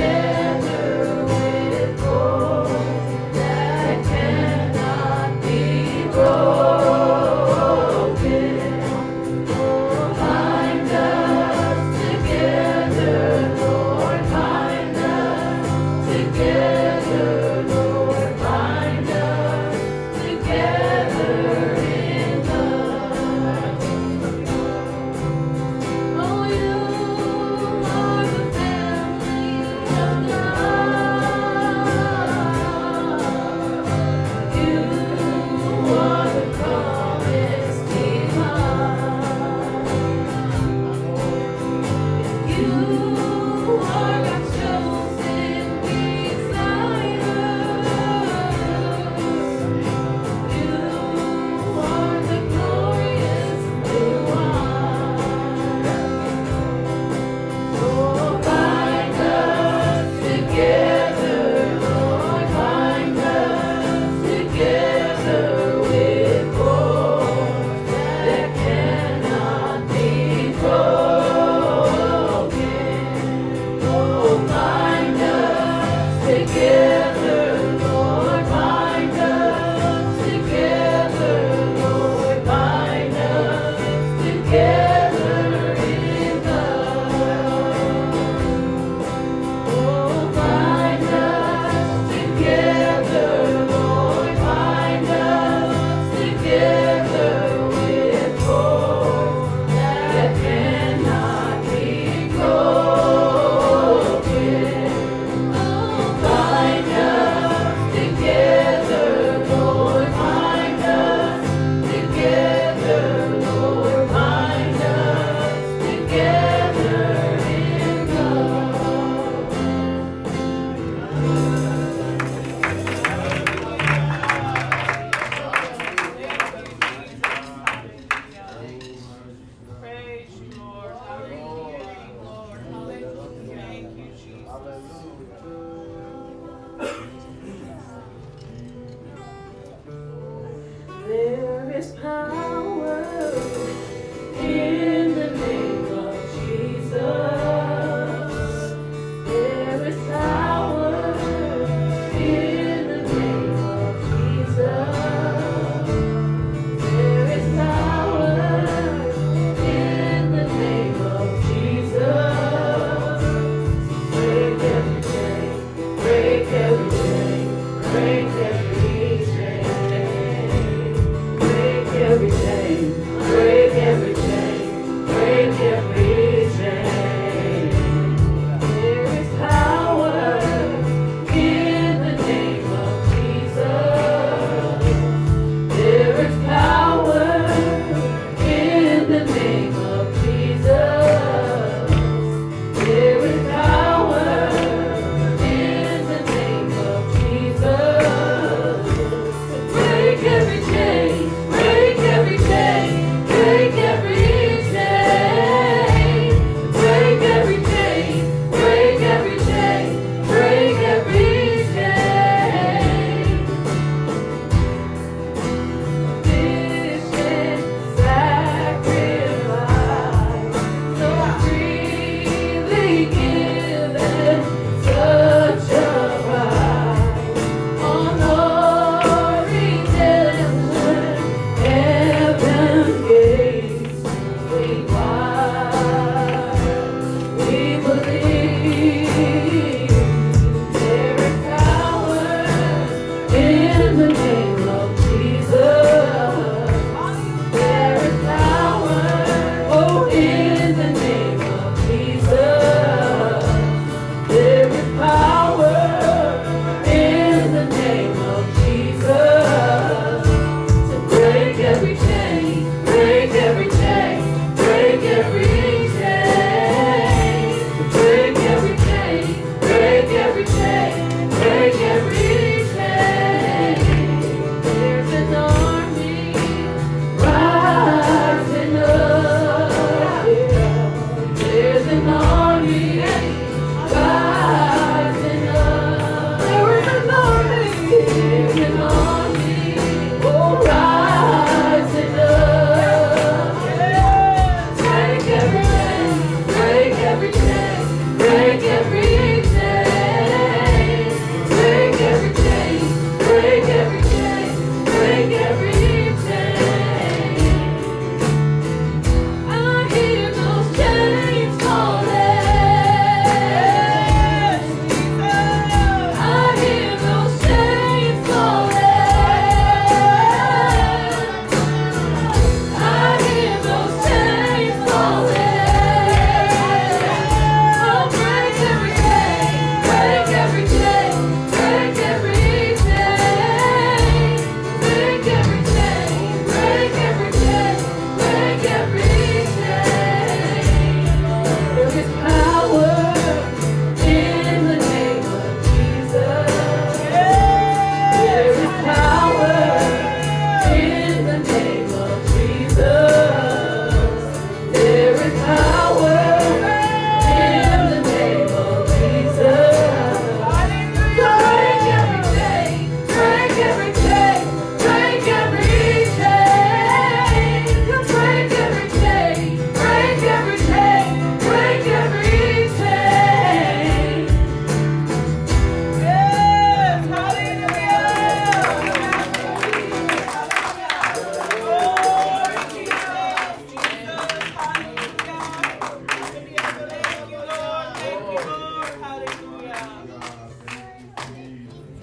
in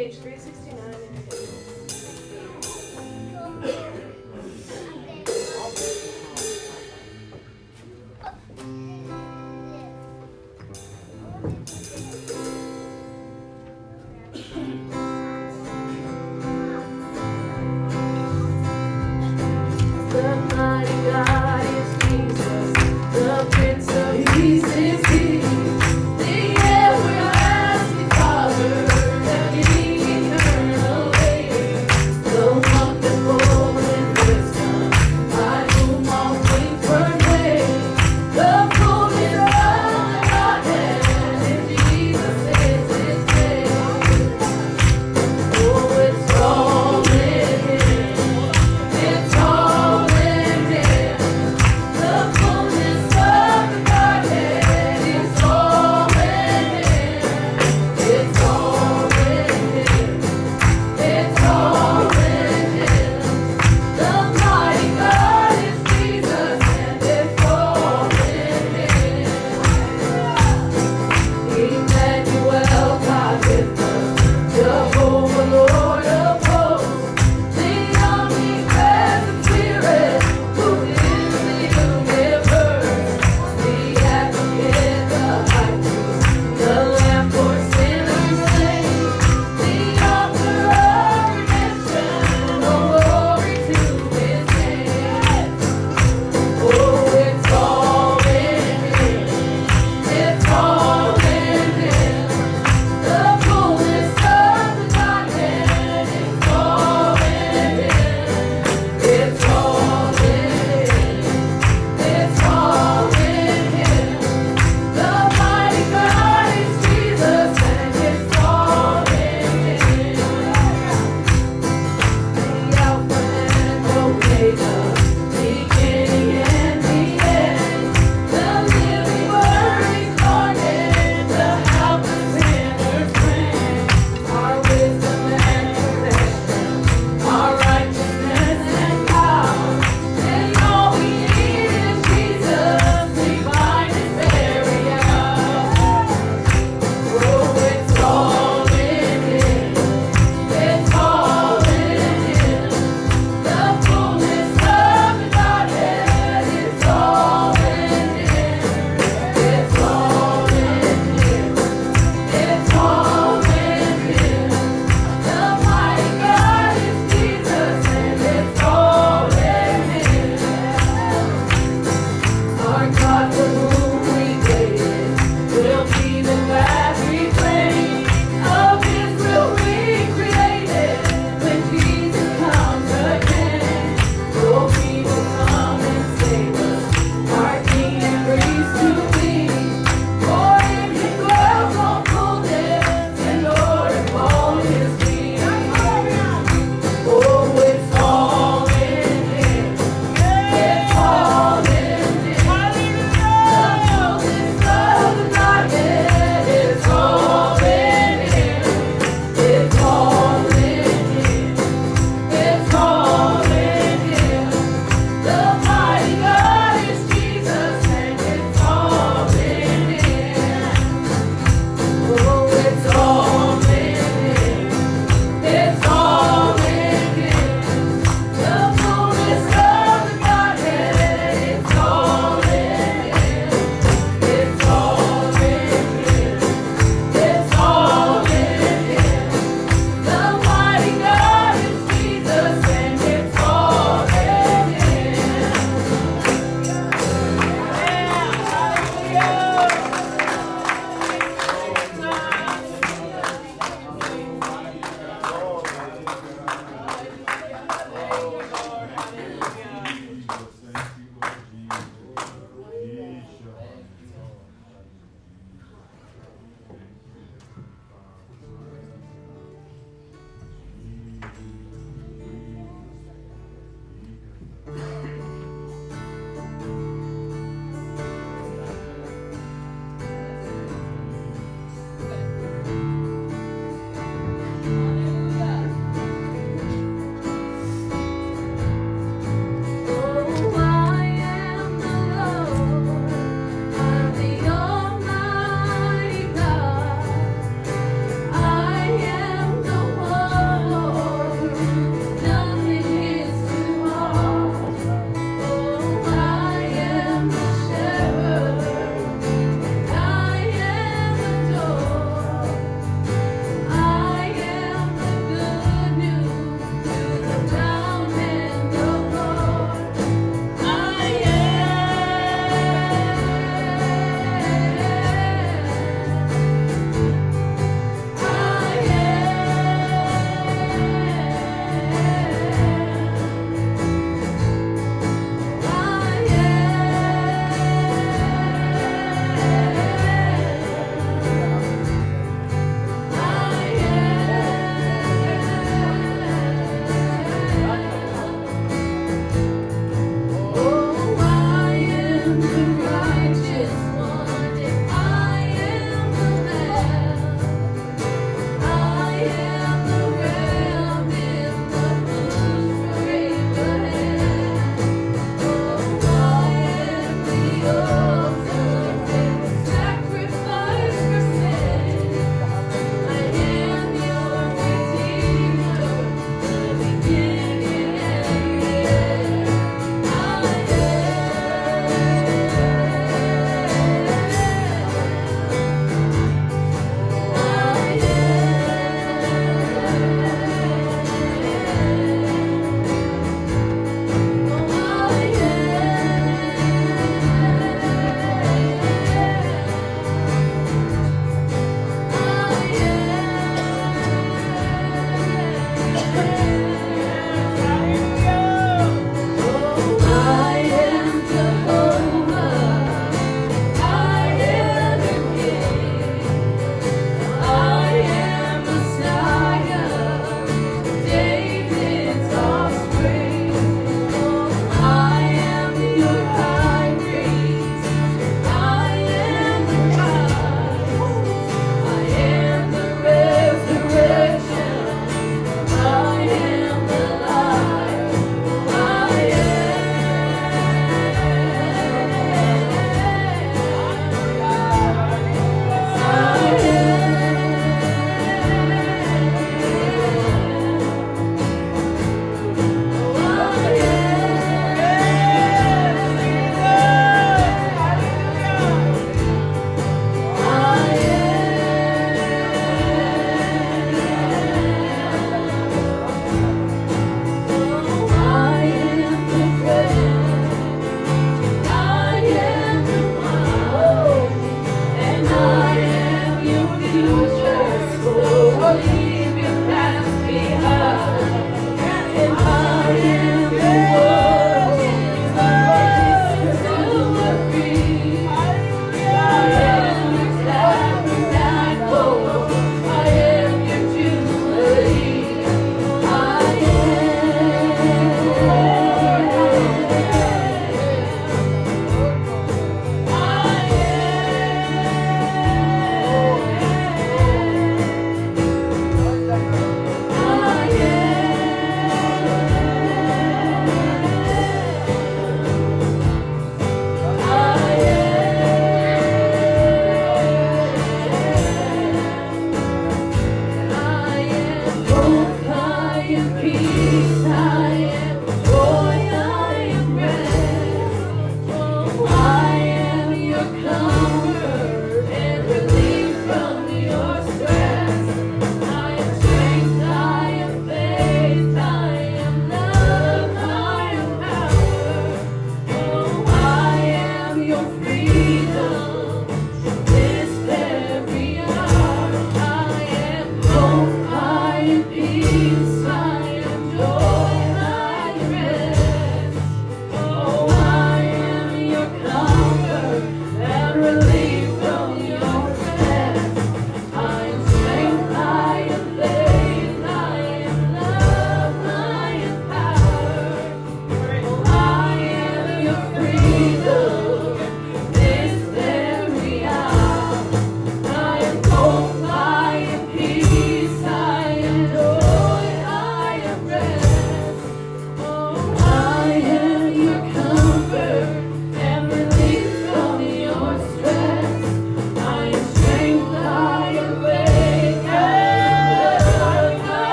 Page 369. The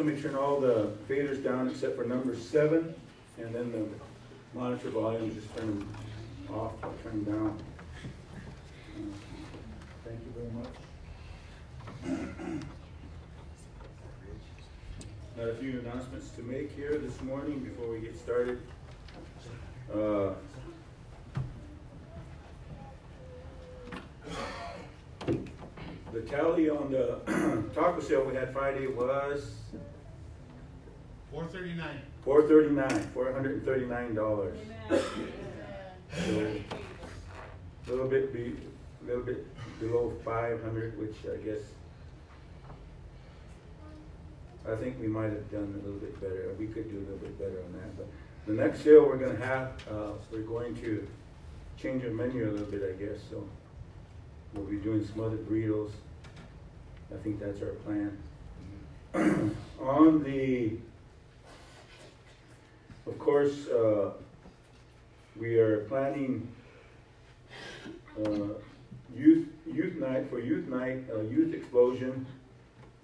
have somebody turn all the faders down except for number seven, and then the monitor volume, just turn them off, turn them down. Thank you very much. Got a few announcements to make here this morning before we get started. Uh, The tally on the taco sale we had Friday was Four thirty-nine. four thirty-nine, four hundred and thirty-nine dollars. A Little bit be, little bit below five hundred, which I guess I think we might have done a little bit better, we could do a little bit better on that, but the next sale we're gonna have, uh, we're going to change our menu a little bit, I guess, so we'll be doing some other burritos. I think that's our plan. On the, of course, uh, we are planning, uh, youth, youth night, for youth night, uh, youth explosion,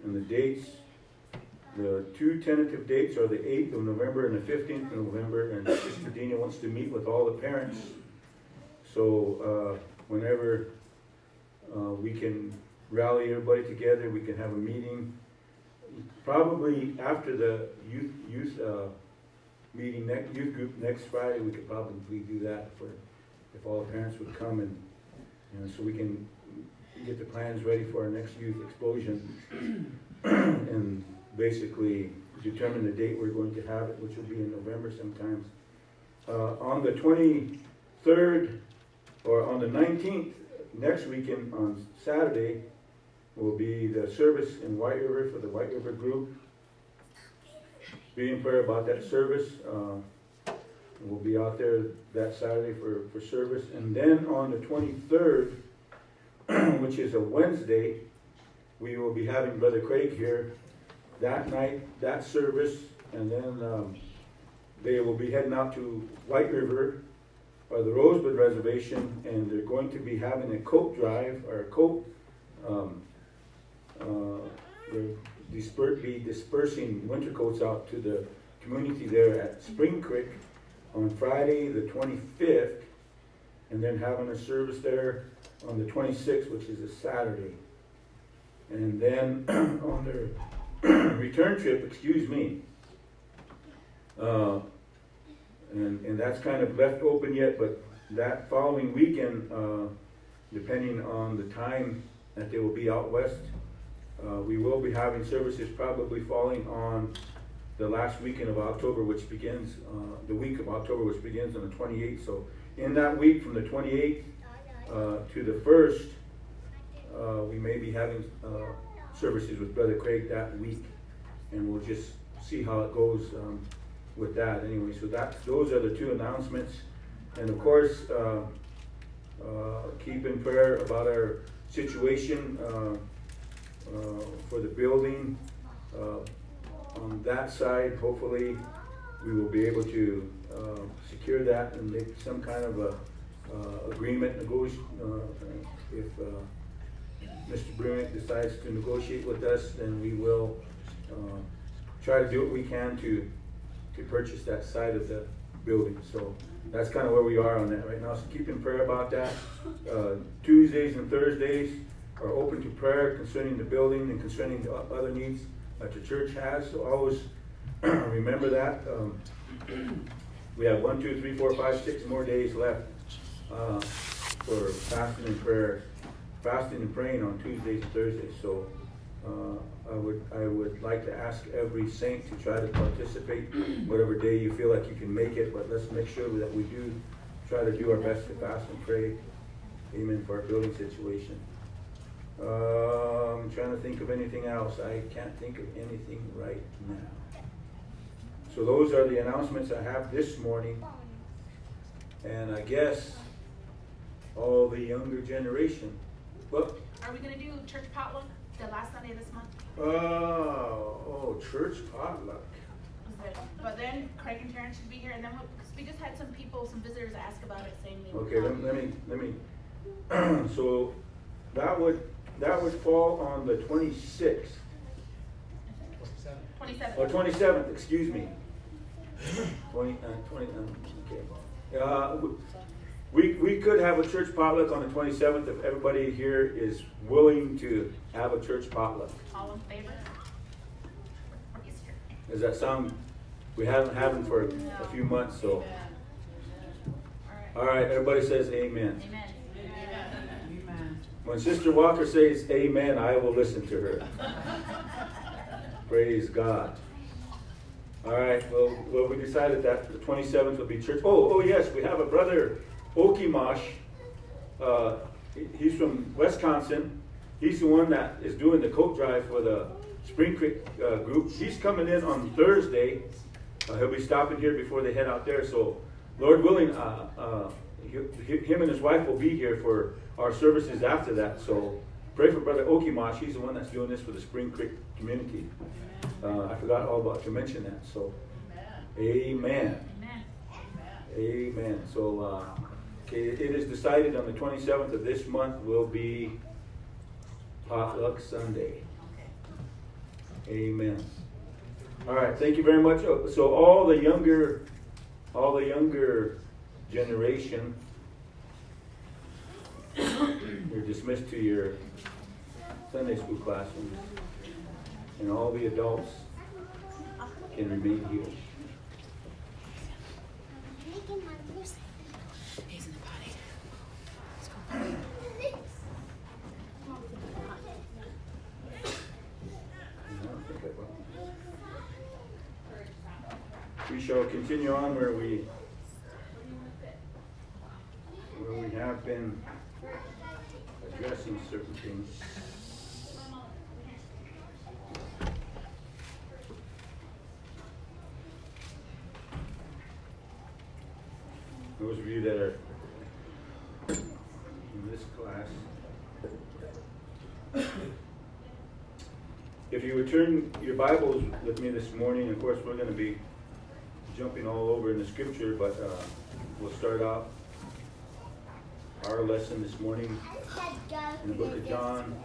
and the dates, the two tentative dates are the eighth of November and the fifteenth of November, and Sister Dina wants to meet with all the parents. So, uh, whenever, uh, we can rally everybody together, we can have a meeting. Probably after the youth, youth, uh, meeting, next, youth group next Friday, we could probably do that for, if all the parents would come and, you know, so we can get the plans ready for our next youth explosion. And basically determine the date we're going to have it, which will be in November sometimes. Uh, on the twenty-third, or on the nineteenth, next weekend, on Saturday, will be the service in White River for the White River Group. Be in prayer about that service. Uh, We'll be out there that Saturday for, for service. And then on the twenty-third, which is a Wednesday, we will be having Brother Craig here that night, that service. And then um, they will be heading out to White River or the Rosebud Reservation, and they're going to be having a coat drive or a coat. Um, uh, disper- be dispersing winter coats out to the community there at Spring Creek on Friday, the 25th, and then having a service there on the 26th, which is a Saturday. And then on their return trip, excuse me, uh, and, and that's kind of left open yet, but that following weekend, uh, depending on the time that they will be out west, uh, we will be having services probably falling on the last weekend of October, which begins, uh, the week of October, which begins on the twenty-eighth. So in that week, from the twenty-eighth, uh, to the first, uh, we may be having, uh, services with Brother Craig that week. And we'll just see how it goes, um, with that anyway. So that, those are the two announcements. And of course, uh, keep in prayer about our situation, for the building. Uh, On that side, hopefully, we will be able to uh, secure that and make some kind of a uh, agreement, negotiate, if uh, Mr. Bruant decides to negotiate with us, then we will uh, try to do what we can to, to purchase that side of the building. So that's kind of where we are on that right now. So keep in prayer about that. Uh, Tuesdays and Thursdays are open to prayer concerning the building and concerning the other needs that the church has. So always remember that. Um, We have one, two, three, four, five, six more days left uh, for fasting and prayer, fasting and praying on Tuesdays and Thursdays. So uh, I would, I would like to ask every saint to try to participate, whatever day you feel like you can make it, but let's make sure that we do try to do our best to fast and pray. Amen, for our building situation. I'm trying to think of anything else. I can't think of anything right now. So those are the announcements I have this morning. And I guess all the younger generation, well, Are we gonna do church potluck the last Sunday of this month? oh, oh, church potluck. But then Craig and Terrence should be here, and then, we- cause we just had some people, some visitors ask about it, saying they Okay, let, let me, let me, so that would, that would fall on the twenty-sixth. Twenty-seventh. or twenty-seventh, excuse me. Twenty, uh, twenty, um, okay. Uh, we, we could have a church potluck on the twenty-seventh if everybody here is willing to have a church potluck. All in favor? Yes, sir. Does that sound, we haven't had them for a few months, so. All right, everybody says amen. Amen. When Sister Walker says amen, I will listen to her. Praise God. All right, well, well, we decided that the 27th will be church. Oh, oh yes, we have a brother, Okimosh. Uh, he's from Wisconsin. He's the one that is doing the coat drive for the Spring Creek uh, group. He's coming in on Thursday. Uh, he'll be stopping here before they head out there. So, Lord willing, uh, uh, him and his wife will be here for our services after that. So, pray for Brother Okimash. He's the one that's doing this for the Spring Creek community. Uh, I forgot all about to mention that. So, Amen. Amen. Amen. So, uh, okay, it is decided on the 27th of this month will be potluck Sunday. Amen. All right, thank you very much. So all the younger, all the younger generation, you're dismissed to your Sunday school classrooms, and all the adults can remain here. He's in the potty. We shall continue on where we where we have been Those of you that are in this class, if you would turn your Bibles with me this morning, of course, we're going to be jumping all over in the scripture, but uh, we'll start off our lesson this morning in the book of John,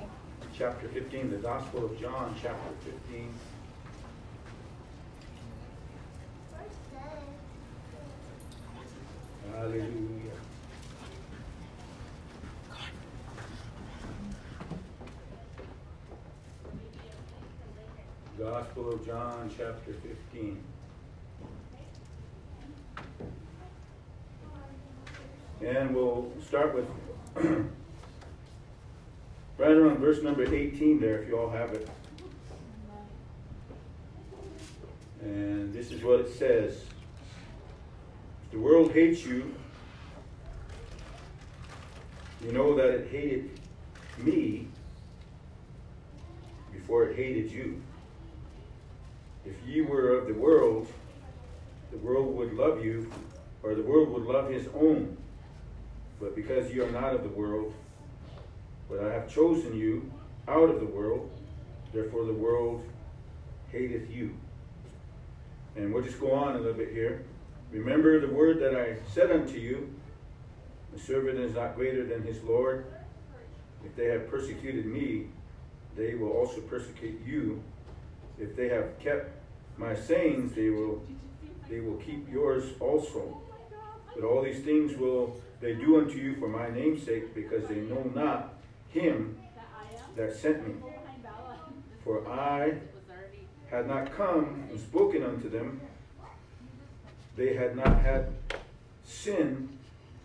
chapter 15, the Gospel of John, chapter 15. Hallelujah. Gospel of John, chapter 15. And we'll start with right around verse number 18 there, if you all have it. And this is what it says If the world hates you, you know that it hated me before it hated you. If ye were of the world, the world would love you, or the world would love his own. But because you are not of the world, but I have chosen you out of the world, therefore the world hateth you. And we'll just go on a little bit here. Remember the word that I said unto you the servant is not greater than his Lord. If they have persecuted me, they will also persecute you. If they have kept my sayings, they will they will keep yours also. But all these things will they do unto you for my name's sake, because they know not him that sent me. For I had not come and spoken unto them, they had not had sin,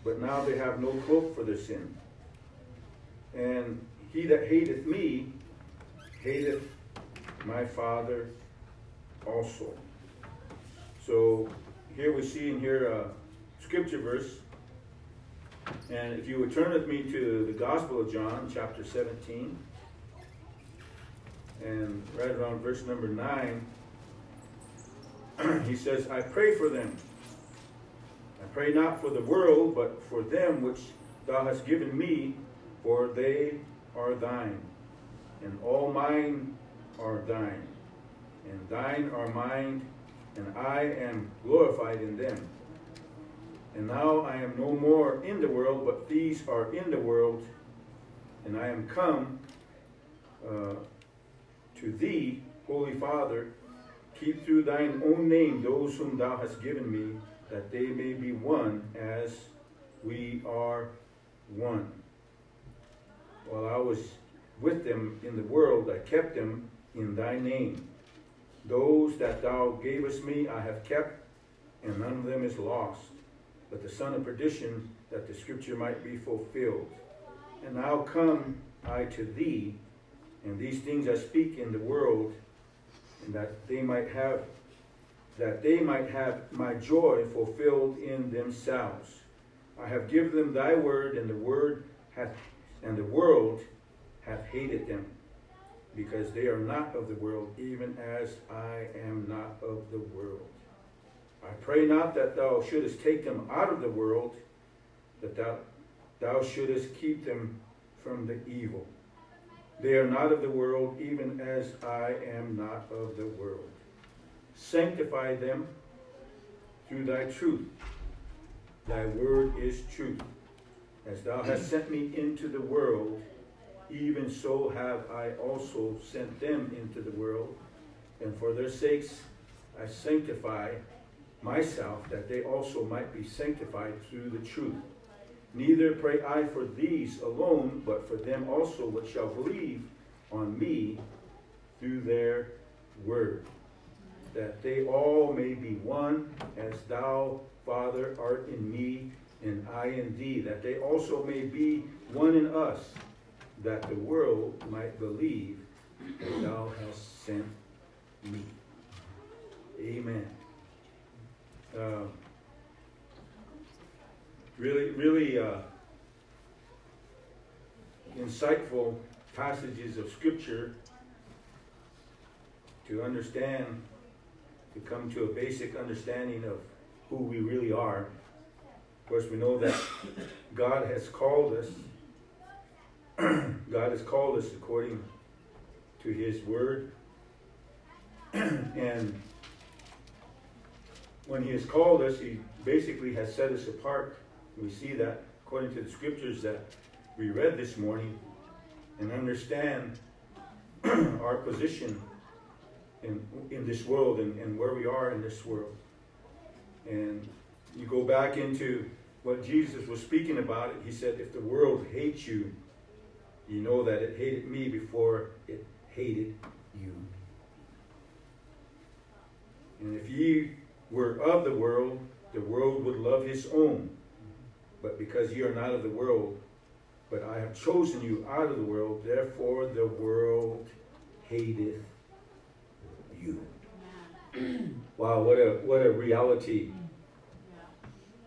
but now they have no cloak for their sin. And he that hateth me hateth my Father also. So here we see in here a scripture verse. And if you would turn with me to the Gospel of John, chapter 17, and right around verse number 9, he says, I pray for them. I pray not for the world, but for them which thou hast given me, for they are thine. And all mine are thine. And thine are mine, and I am glorified in them. And now I am no more in the world, but these are in the world, and I am come uh, to thee, Holy Father, Keep through thine own name those whom thou hast given me, that they may be one as we are one. While I was with them in the world, I kept them in thy name. Those that thou gavest me I have kept, and none of them is lost, but the son of perdition, that the scripture might be fulfilled. And now come I to thee, and these things I speak in the world, and that they might have that they might have my joy fulfilled in themselves. I have given them thy word, and the word hath and the world hath hated them, because they are not of the world, even as I am not of the world. I pray not that thou shouldest take them out of the world, but that thou, shouldest keep them from the evil. They are not of the world, even as I am not of the world. Sanctify them through thy truth. Thy word is truth. As thou hast sent me into the world, even so have I also sent them into the world. And for their sakes I sanctify myself, that they also might be sanctified through the truth. Neither pray I for these alone, but for them also which shall believe on me through their word, that they all may be one, as thou, Father, art in me, and I in thee, that they also may be one in us, that the world might believe that thou hast sent me. Amen. Uh, really, really uh, insightful passages of Scripture to understand, to come to a basic understanding of who we really are. Of course, we know that God has called us. God has called us according to His Word. and when He has called us, He basically has set us apart. We see that according to the scriptures that we read this morning and understand our position in, in this world and, and where we are in this world. And you go back into what Jesus was speaking about, it, he said, If the world hates you, you know that it hated me before it hated you. And if ye were of the world, the world would love his own. But because ye are not of the world, but I have chosen you out of the world, therefore the world hateth you. wow, what a what a reality.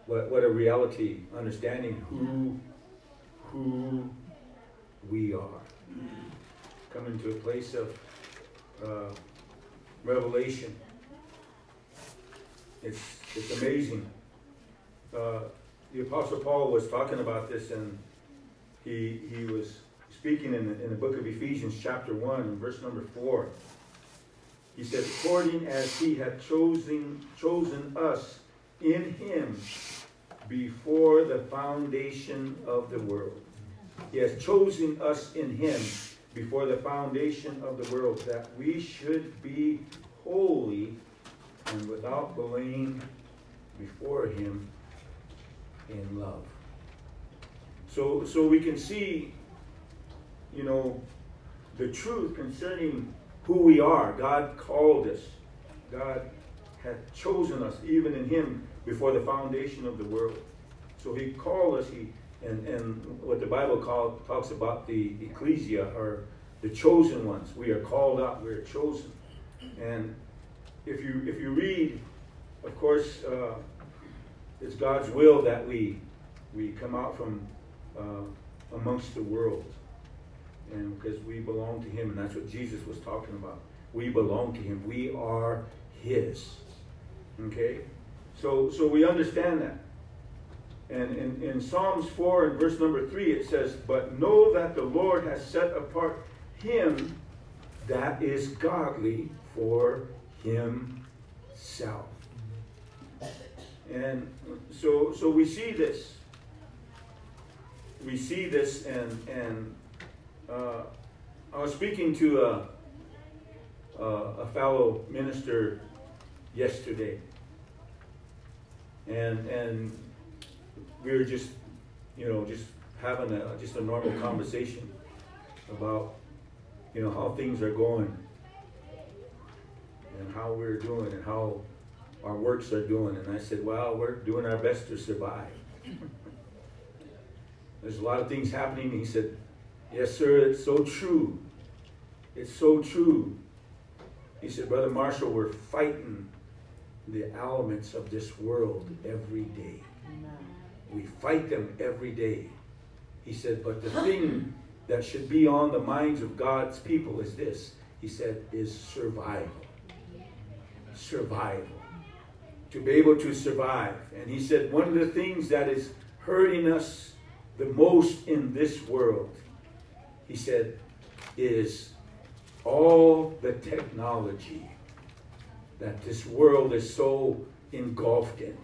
What what a reality, understanding who who we are. Coming to a place of uh, revelation. It's it's amazing. Uh, the Apostle Paul was talking about this, and he he was speaking in the, in the book of Ephesians, chapter one, verse number four. He said, "According as He had chosen chosen us in Him before the foundation of the world, He has chosen us in Him before the foundation of the world, that we should be holy and without blame before Him." in love. So, so we can see, you know, the truth concerning who we are. God called us. God had chosen us, even in Him, before the foundation of the world. So He called us. He and and what the Bible call, talks about the ecclesia or the chosen ones. We are called out. We are chosen. And if you if you read, of course. Uh, it's God's will that we we come out from uh, amongst the world, and because we belong to Him, and that's what Jesus was talking about. We belong to Him. We are His. Okay, so so we understand that. And in, in Psalms 4 and verse number 3, it says, But know that the Lord has set apart him that is godly for himself. And so, so we see this. We see this, and and uh, I was speaking to a, uh, a fellow minister yesterday, and and we were just, you know, just having a just a normal conversation about, you know, how things are going, and how we're doing, and how our works are doing. And I said, well, we're doing our best to survive. There's a lot of things happening. He said, yes, sir, it's so true. It's so true. He said, Brother Marshall, we're fighting the elements of this world every day. We fight them every day. He said, but the thing that should be on the minds of God's people is this. He said, is survival. Survival. To be able to survive. And he said, one of the things that is hurting us the most in this world, he said, is all the technology that this world is so engulfed in.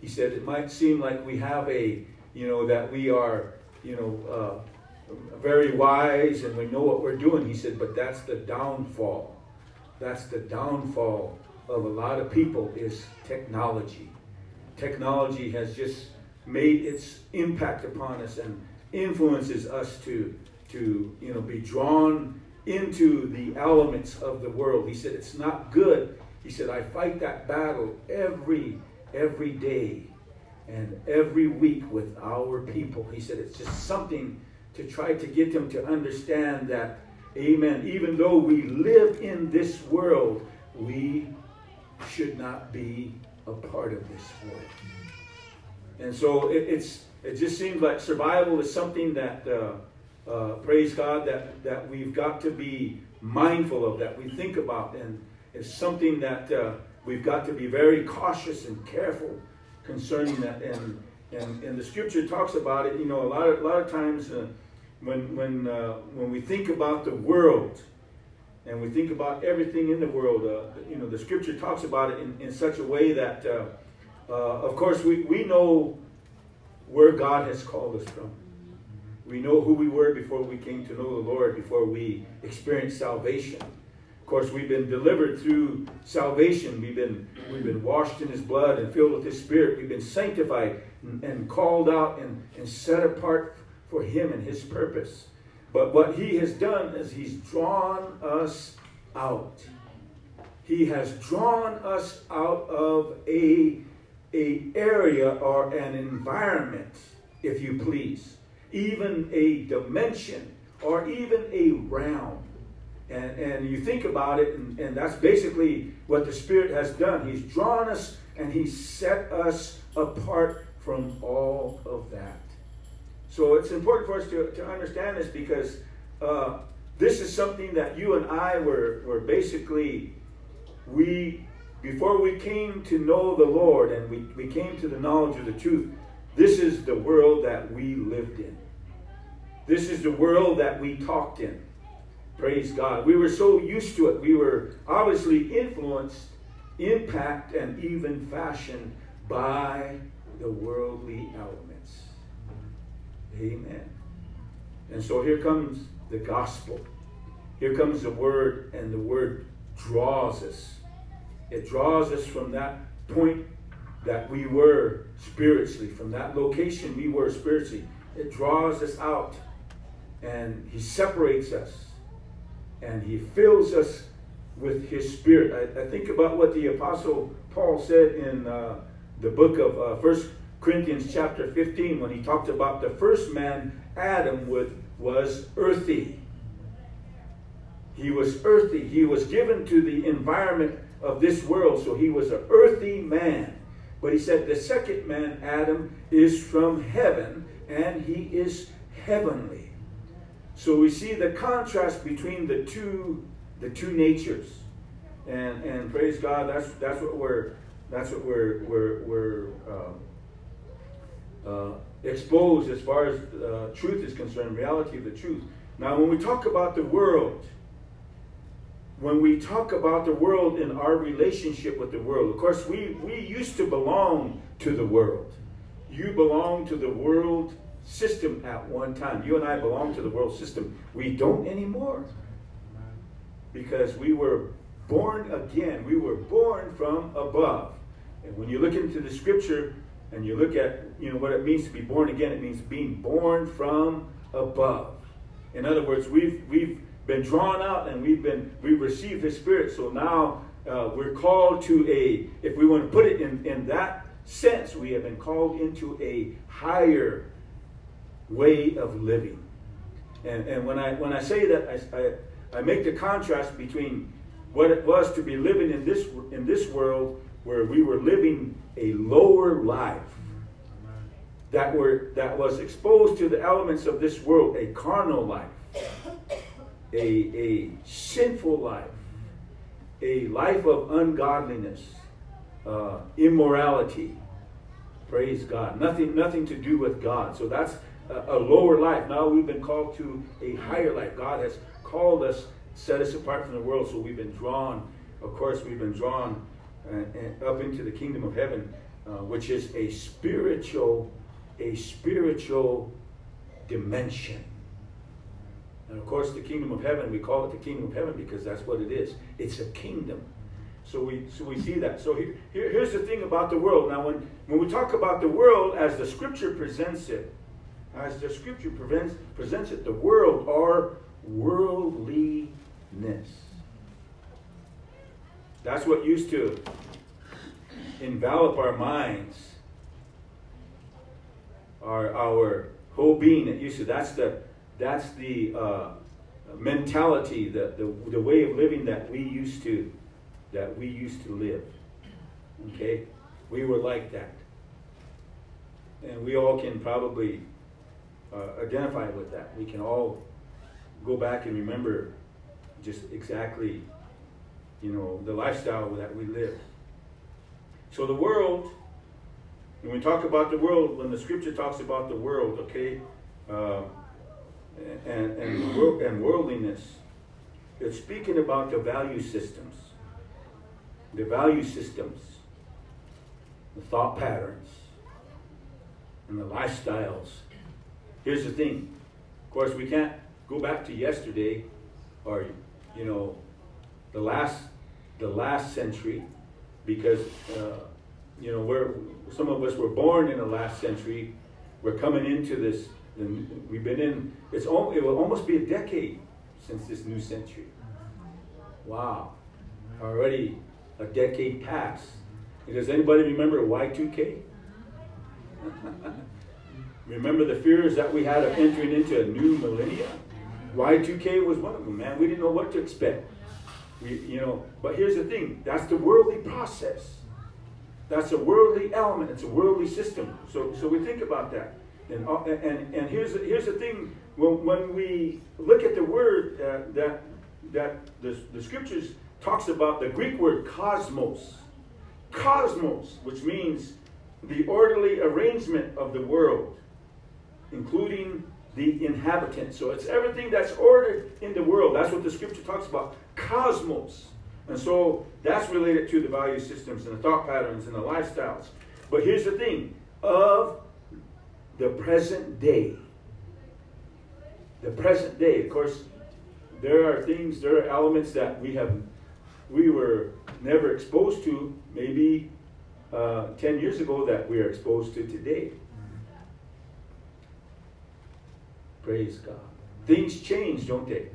He said it might seem like we have a, you know, that we are, you know, uh, very wise and we know what we're doing. He said, but that's the downfall. That's the downfall of a lot of people is technology. Technology has just made its impact upon us and influences us to, to you know, be drawn into the elements of the world. He said, it's not good. He said, I fight that battle every, every day and every week with our people. He said, it's just something to try to get them to understand that, amen, even though we live in this world, we should not be a part of this world. And so it, it's, it just seems like survival is something that, uh, uh, praise God, that, that we've got to be mindful of, that we think about. And it's something that uh, we've got to be very cautious and careful concerning that. And, and, and the scripture talks about it, you know, a lot of, a lot of times uh, when, when, uh, when we think about the world, and we think about everything in the world, uh, you know, the scripture talks about it in, in such a way that, uh, uh, of course, we, we know where God has called us from. We know who we were before we came to know the Lord, before we experienced salvation. Of course, we've been delivered through salvation. We've been, we've been washed in His blood and filled with His Spirit. We've been sanctified and, and called out and, and set apart for Him and His purpose. But what He has done is He's drawn us out. He has drawn us out of a, a area or an environment, if you please, even a dimension or even a realm. And, and you think about it, and, and that's basically what the Spirit has done. He's drawn us and He's set us apart from all of that. So it's important for us to, to understand this because uh, this is something that you and I were, were basically, we, before we came to know the Lord and we, we came to the knowledge of the truth, this is the world that we lived in. This is the world that we talked in. Praise God. We were so used to it. We were obviously influenced, impact, and even fashioned by the worldly elements. Amen. And so here comes the gospel. Here comes the word, and the word draws us. It draws us from that point that we were spiritually, from that location we were spiritually. It draws us out, and He separates us, and He fills us with His Spirit. I, I think about what the Apostle Paul said in uh, the book of uh, First Corinthians chapter 15 when he talked about the first man, Adam, with, was earthy. He was earthy. He was given to the environment of this world, so he was an earthy man. But he said the second man, Adam, is from heaven, and he is heavenly. So we see the contrast between the two, the two natures. And, and praise God, that's, that's what we're, that's what we're, we're, we're uh, uh, exposed as far as uh, truth is concerned, reality of the truth. Now, when we talk about the world, when we talk about the world in our relationship with the world, of course, we, we used to belong to the world. You belong to the world system at one time. You and I belong to the world system. We don't anymore because we were born again. We were born from above. And when you look into the scripture and you look at you know what it means to be born again, it means being born from above. In other words, we've we've been drawn out and we've been we've received His Spirit. So now uh, we're called to a, if we want to put it in in that sense, we have been called into a higher way of living. And, and when I when I say that, I, I, I make the contrast between what it was to be living in this in this world where we were living a lower life that were that was exposed to the elements of this world, a carnal life, a, a sinful life, a life of ungodliness, uh, immorality. Praise God. Nothing nothing to do with God. So that's a, a lower life. Now we've been called to a higher life. God has called us, set us apart from the world. So we've been drawn. Of course, we've been drawn uh, up into the kingdom of heaven, uh, which is a spiritual, a spiritual dimension. And of course, the kingdom of heaven, we call it the kingdom of heaven because that's what it is. It's a kingdom. So we so we see that. So here, here, here's the thing about the world. Now, when, when we talk about the world as the scripture presents it, as the scripture presents, presents it, the world are worldliness. That's what used to envelop our minds, our, our whole being. It used to, that's the, that's the uh, mentality, the, the, the way of living that we used to, that we used to live. Okay? We were like that. And we all can probably uh, identify with that. We can all go back and remember just exactly, you know, the lifestyle that we live. So the world, when we talk about the world, when the scripture talks about the world, okay, uh, and, and, and worldliness, it's speaking about the value systems. The value systems, the thought patterns, and the lifestyles. Here's the thing. Of course, we can't go back to yesterday or, you know, the last, the last century because uh, you know we're some of us were born in the last century. We're coming into this. And we've been in. It's it will almost be a decade since this new century. Wow, already a decade passed. Does anybody remember Y2K? remember the fears that we had of entering into a new millennia? Y2K was one of them, man. We didn't know what to expect. We, you know, but here's the thing: that's the worldly process. That's a worldly element. It's a worldly system. So, so we think about that. And, uh, and, and here's, the, here's the thing: when, when we look at the word uh, that that the, the scriptures talks about the Greek word cosmos, cosmos, which means the orderly arrangement of the world, including the inhabitants. So it's everything that's ordered in the world. That's what the scripture talks about cosmos. And so that's related to the value systems and the thought patterns and the lifestyles. But here's the thing of the present day. The present day, of course, there are things, there are elements that we have, we were never exposed to, maybe uh, 10 years ago, that we are exposed to today. Praise God. Things change, don't they?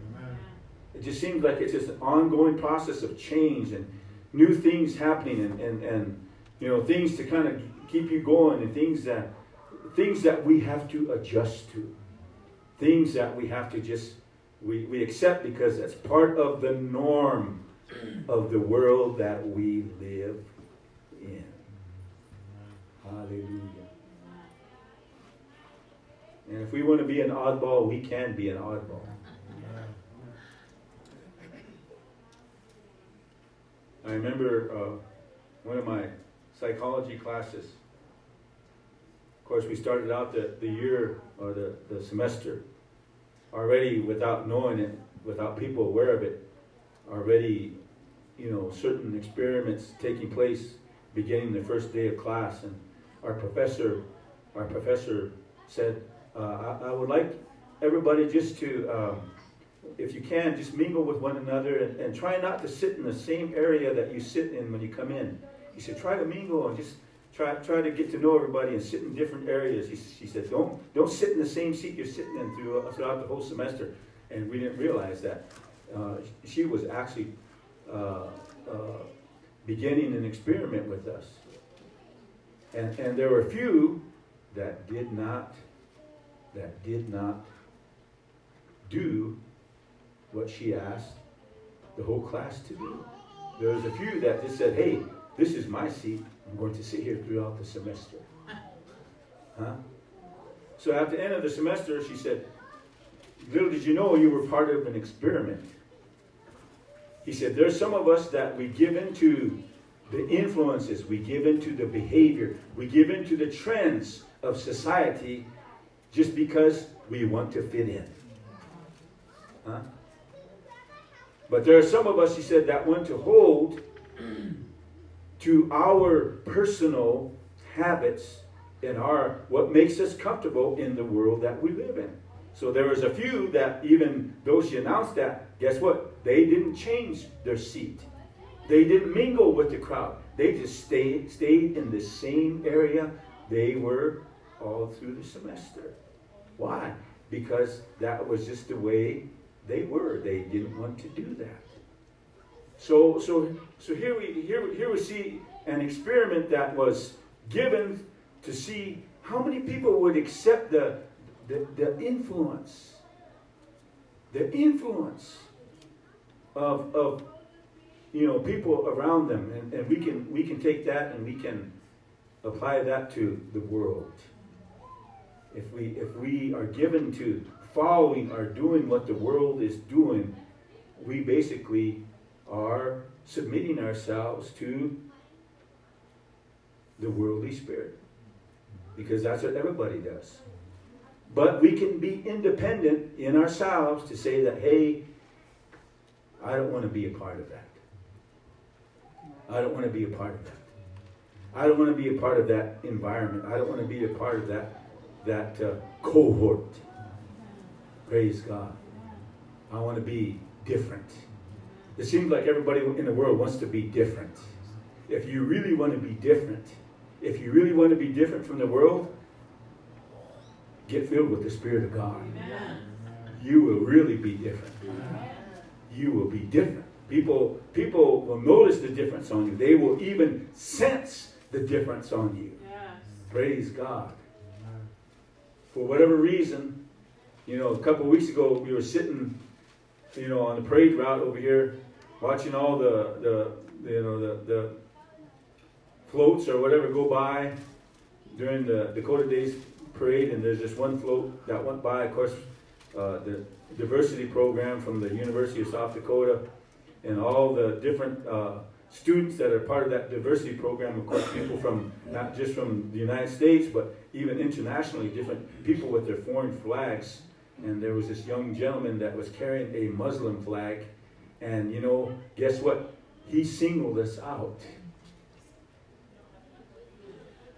It just seems like it's just an ongoing process of change and new things happening and, and, and you know things to kind of keep you going and things that things that we have to adjust to. Things that we have to just we, we accept because that's part of the norm of the world that we live in. Hallelujah. And if we want to be an oddball, we can be an oddball. I remember uh, one of my psychology classes. Of course, we started out the, the year or the, the semester already without knowing it, without people aware of it, already, you know, certain experiments taking place beginning the first day of class. And our professor, our professor said, uh, I, I, would like everybody just to um, if you can, just mingle with one another and, and try not to sit in the same area that you sit in when you come in. He said, try to mingle and just try, try to get to know everybody and sit in different areas. He, he said, don't, don't sit in the same seat you're sitting in throughout, throughout the whole semester. And we didn't realize that. Uh, she was actually uh, uh, beginning an experiment with us. And, and there were a few that did not, that did not do what she asked the whole class to do. There was a few that just said, hey, this is my seat. I'm going to sit here throughout the semester. Huh? So at the end of the semester, she said, little did you know you were part of an experiment. He said, there's some of us that we give into the influences, we give into the behavior, we give into the trends of society just because we want to fit in. Huh? But there are some of us, he said, that want to hold to our personal habits and our what makes us comfortable in the world that we live in. So there was a few that even though she announced that, guess what? They didn't change their seat. They didn't mingle with the crowd. They just stayed stayed in the same area they were all through the semester. Why? Because that was just the way they were. They didn't want to do that. So, so, so here we here, here we see an experiment that was given to see how many people would accept the, the, the influence, the influence of, of you know people around them, and, and we can we can take that and we can apply that to the world. If we if we are given to following or doing what the world is doing, we basically are submitting ourselves to the worldly spirit. Because that's what everybody does. But we can be independent in ourselves to say that, hey, I don't want to be a part of that. I don't want to be a part of that. I don't want to be a part of that environment. I don't want to be a part of that, that uh, cohort. Praise God. I want to be different. It seems like everybody in the world wants to be different. If you really want to be different, if you really want to be different from the world, get filled with the Spirit of God. Amen. You will really be different. Amen. You will be different. People, people will notice the difference on you. They will even sense the difference on you. Yes. Praise God. For whatever reason, you know, a couple weeks ago, we were sitting, you know, on the parade route over here, watching all the, the you know, the, the floats or whatever go by during the Dakota Days parade, and there's just one float that went by, of course, uh, the diversity program from the University of South Dakota, and all the different uh, students that are part of that diversity program, of course, people from not just from the United States, but even internationally, different people with their foreign flags. And there was this young gentleman that was carrying a Muslim flag, and you know, guess what? He singled us out.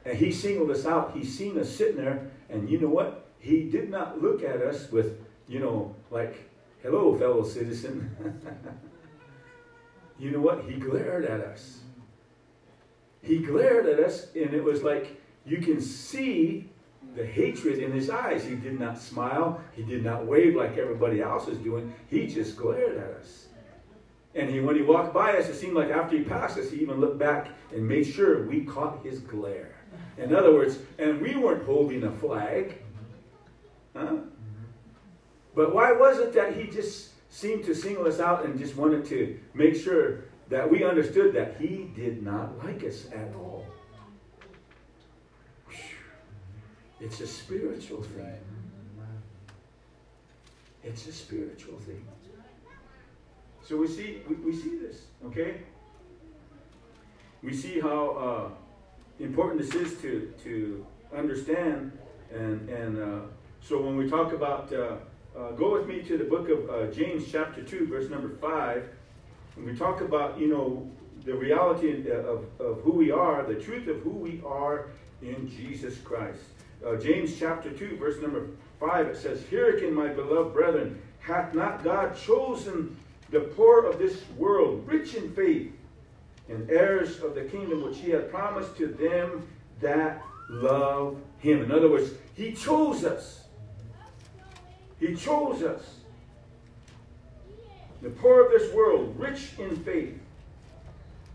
And he singled us out. He seen us sitting there, and you know what? He did not look at us with, you know, like, hello, fellow citizen. you know what? He glared at us. He glared at us, and it was like you can see the hatred in his eyes. He did not smile. He did not wave like everybody else is doing. He just glared at us. And he, when he walked by us, it seemed like after he passed us, he even looked back and made sure we caught his glare. In other words, and we weren't holding a flag. Huh? But why was it that he just seemed to single us out and just wanted to make sure that we understood that he did not like us at all? It's a spiritual thing. It's a spiritual thing. So we see we, we see this, okay? We see how uh, important this is to, to understand. And, and uh, so when we talk about, uh, uh, go with me to the book of uh, James, chapter 2, verse number 5. When we talk about, you know, the reality of, of who we are, the truth of who we are in Jesus Christ. Uh, James chapter 2, verse number 5, it says, Hearken, my beloved brethren, hath not God chosen the poor of this world, rich in faith, and heirs of the kingdom which he hath promised to them that love him? In other words, he chose us. He chose us. The poor of this world, rich in faith,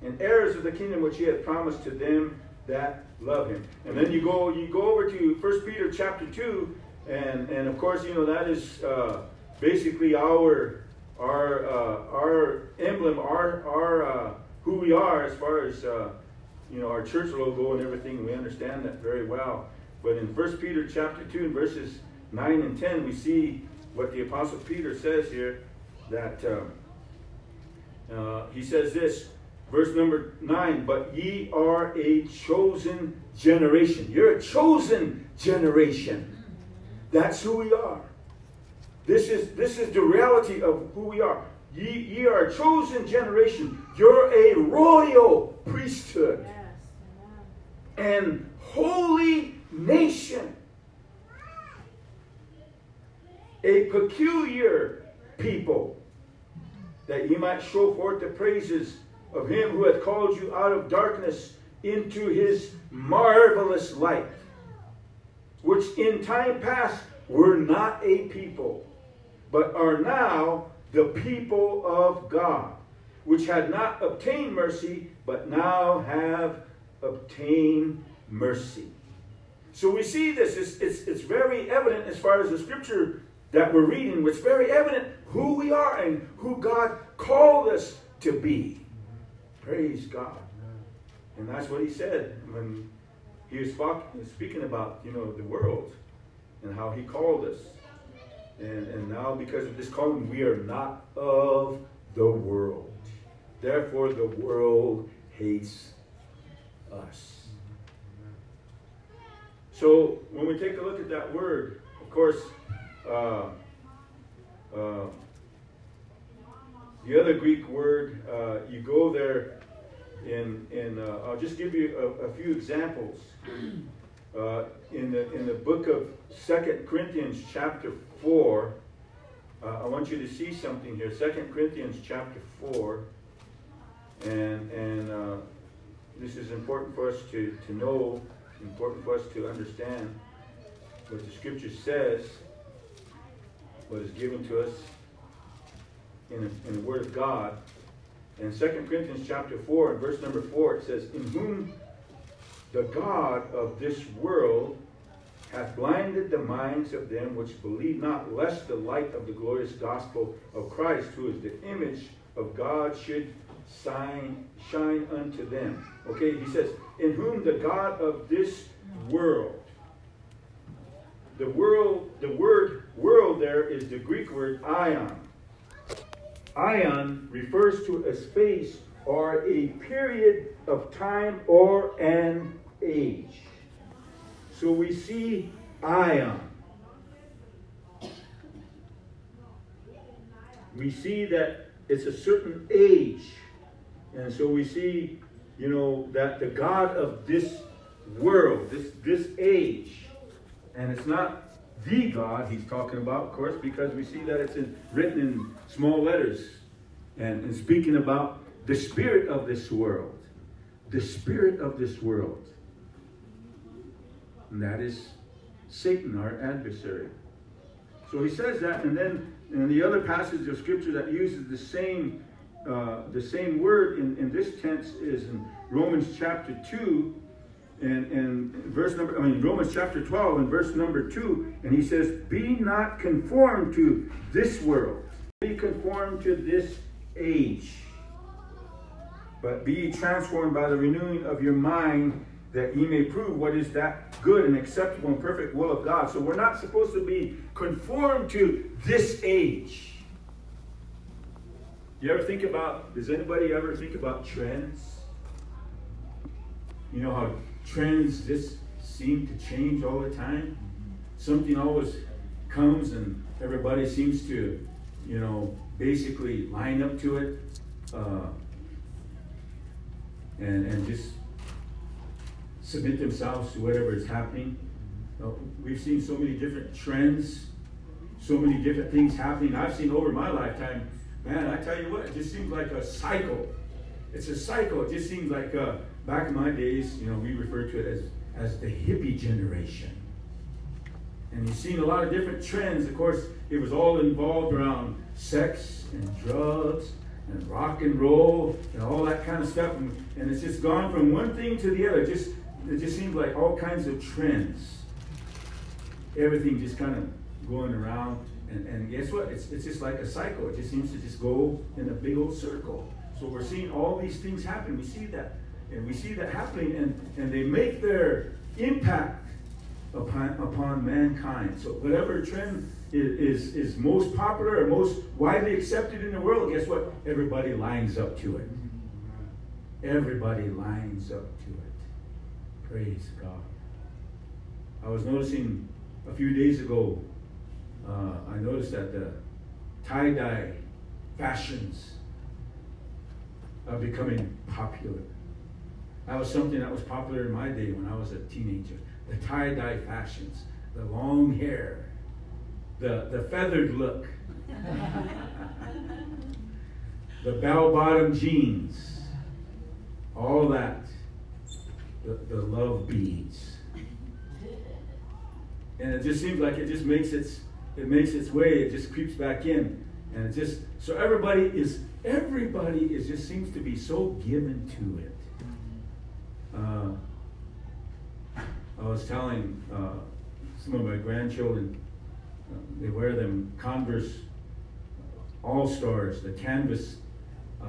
and heirs of the kingdom which he hath promised to them that love him. And then you go you go over to First Peter chapter 2, and, and of course, you know, that is uh, basically our our uh, our emblem, our our uh, who we are as far as uh, you know our church logo and everything. We understand that very well. But in First Peter chapter 2 and verses 9 and 10, we see what the Apostle Peter says here that uh, uh, he says this, verse number 9, but ye are a chosen generation. You're a chosen generation. That's who we are. This is, this is the reality of who we are. Ye, ye are a chosen generation. You're a royal priesthood Yes. And holy nation. A peculiar people, that ye might show forth the praises of him who hath called you out of darkness into his marvelous light, which in time past were not a people, but are now the people of God, which had not obtained mercy, but now have obtained mercy. So we see this, it's, it's, it's very evident as far as the scripture that we're reading, it's very evident who we are and who God called us to be. Praise God. And that's what he said when he was speaking about, you know, the world and how he called us. And, and now because of this calling, we are not of the world. Therefore, the world hates us. So when we take a look at that word, of course, uh, uh, the other Greek word, uh, you go there in, in uh, I'll just give you a, a few examples. Uh, in, the, in the book of Second Corinthians chapter 4, uh, I want you to see something here. Second Corinthians chapter 4, and, and uh, this is important for us to, to know, important for us to understand what the scripture says, what is given to us in, in the Word of God. In 2 Corinthians chapter 4 and verse number 4, it says, In whom the God of this world hath blinded the minds of them which believe not, lest the light of the glorious gospel of Christ, who is the image of God, should shine, shine unto them. Okay, he says, In whom the God of this world, the world, the word world there is the Greek word aion. Aion refers to a space or a period of time or an age. So we see aion. We see that it's a certain age. And so we see, you know, that the God of this world, this, this age, and it's not the God he's talking about, of course, because we see that it's in, written in small letters and, and speaking about the spirit of this world. The spirit of this world. And that is Satan, our adversary. So he says that, and then in the other passage of scripture that uses the same uh, the same word in, in this tense is in Romans chapter 2 and, and verse number, I mean, Romans chapter 12 and verse number 2, and he says, Be not conformed to this world, be conformed to this age, but be transformed by the renewing of your mind that ye may prove what is that good and acceptable and perfect will of God. So we're not supposed to be conformed to this age. Do you ever think about, does anybody ever think about trends? You know how trends just seem to change all the time? Something always comes and everybody seems to, you know, basically line up to it uh, and, and just submit themselves to whatever is happening. Uh, we've seen so many different trends, so many different things happening. I've seen over my lifetime, man, I tell you what, it just seems like a cycle. It's a cycle. It just seems like uh, back in my days, you know, we referred to it as, as the hippie generation. And you've seen a lot of different trends. Of course, it was all involved around sex and drugs and rock and roll and all that kind of stuff. And, and it's just gone from one thing to the other. Just it just seems like all kinds of trends. Everything just kind of going around. And, and guess what? It's, it's just like a cycle. It just seems to just go in a big old circle. So we're seeing all these things happen. We see that. And we see that happening, and, and they make their impact upon, upon mankind. So whatever trend is, is, is most popular or most widely accepted in the world, guess what? Everybody lines up to it. Everybody lines up to it. Praise God. I was noticing a few days ago, uh, I noticed that the tie-dye fashions are becoming popular. That was something that was popular in my day when I was a teenager. The tie-dye fashions, the long hair, the, the feathered look, the bell-bottom jeans, all that, the, the love beads. And it just seems like it just makes its it makes its way, it just creeps back in. And it just so everybody is everybody is just seems to be so given to it. Uh, I was telling uh, some of my grandchildren, uh, they wear them Converse All Stars, the canvas uh,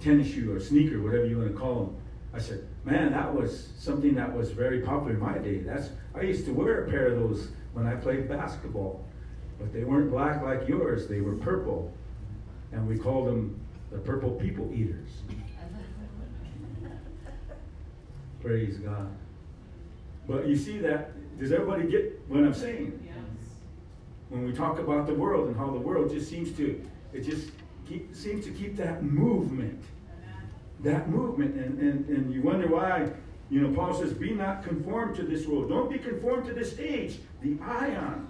tennis shoe or sneaker, whatever you want to call them. I said, man, that was something that was very popular in my day. That's I used to wear a pair of those when I played basketball, but they weren't black like yours. They were purple, and we called them the purple people eaters. Praise God. But you see that, does everybody get what I'm saying? Yes. When we talk about the world and how the world just seems to, it just keep, seems to keep that movement. That movement. And, and, and you wonder why, you know, Paul says, be not conformed to this world. Don't be conformed to this age, the aion.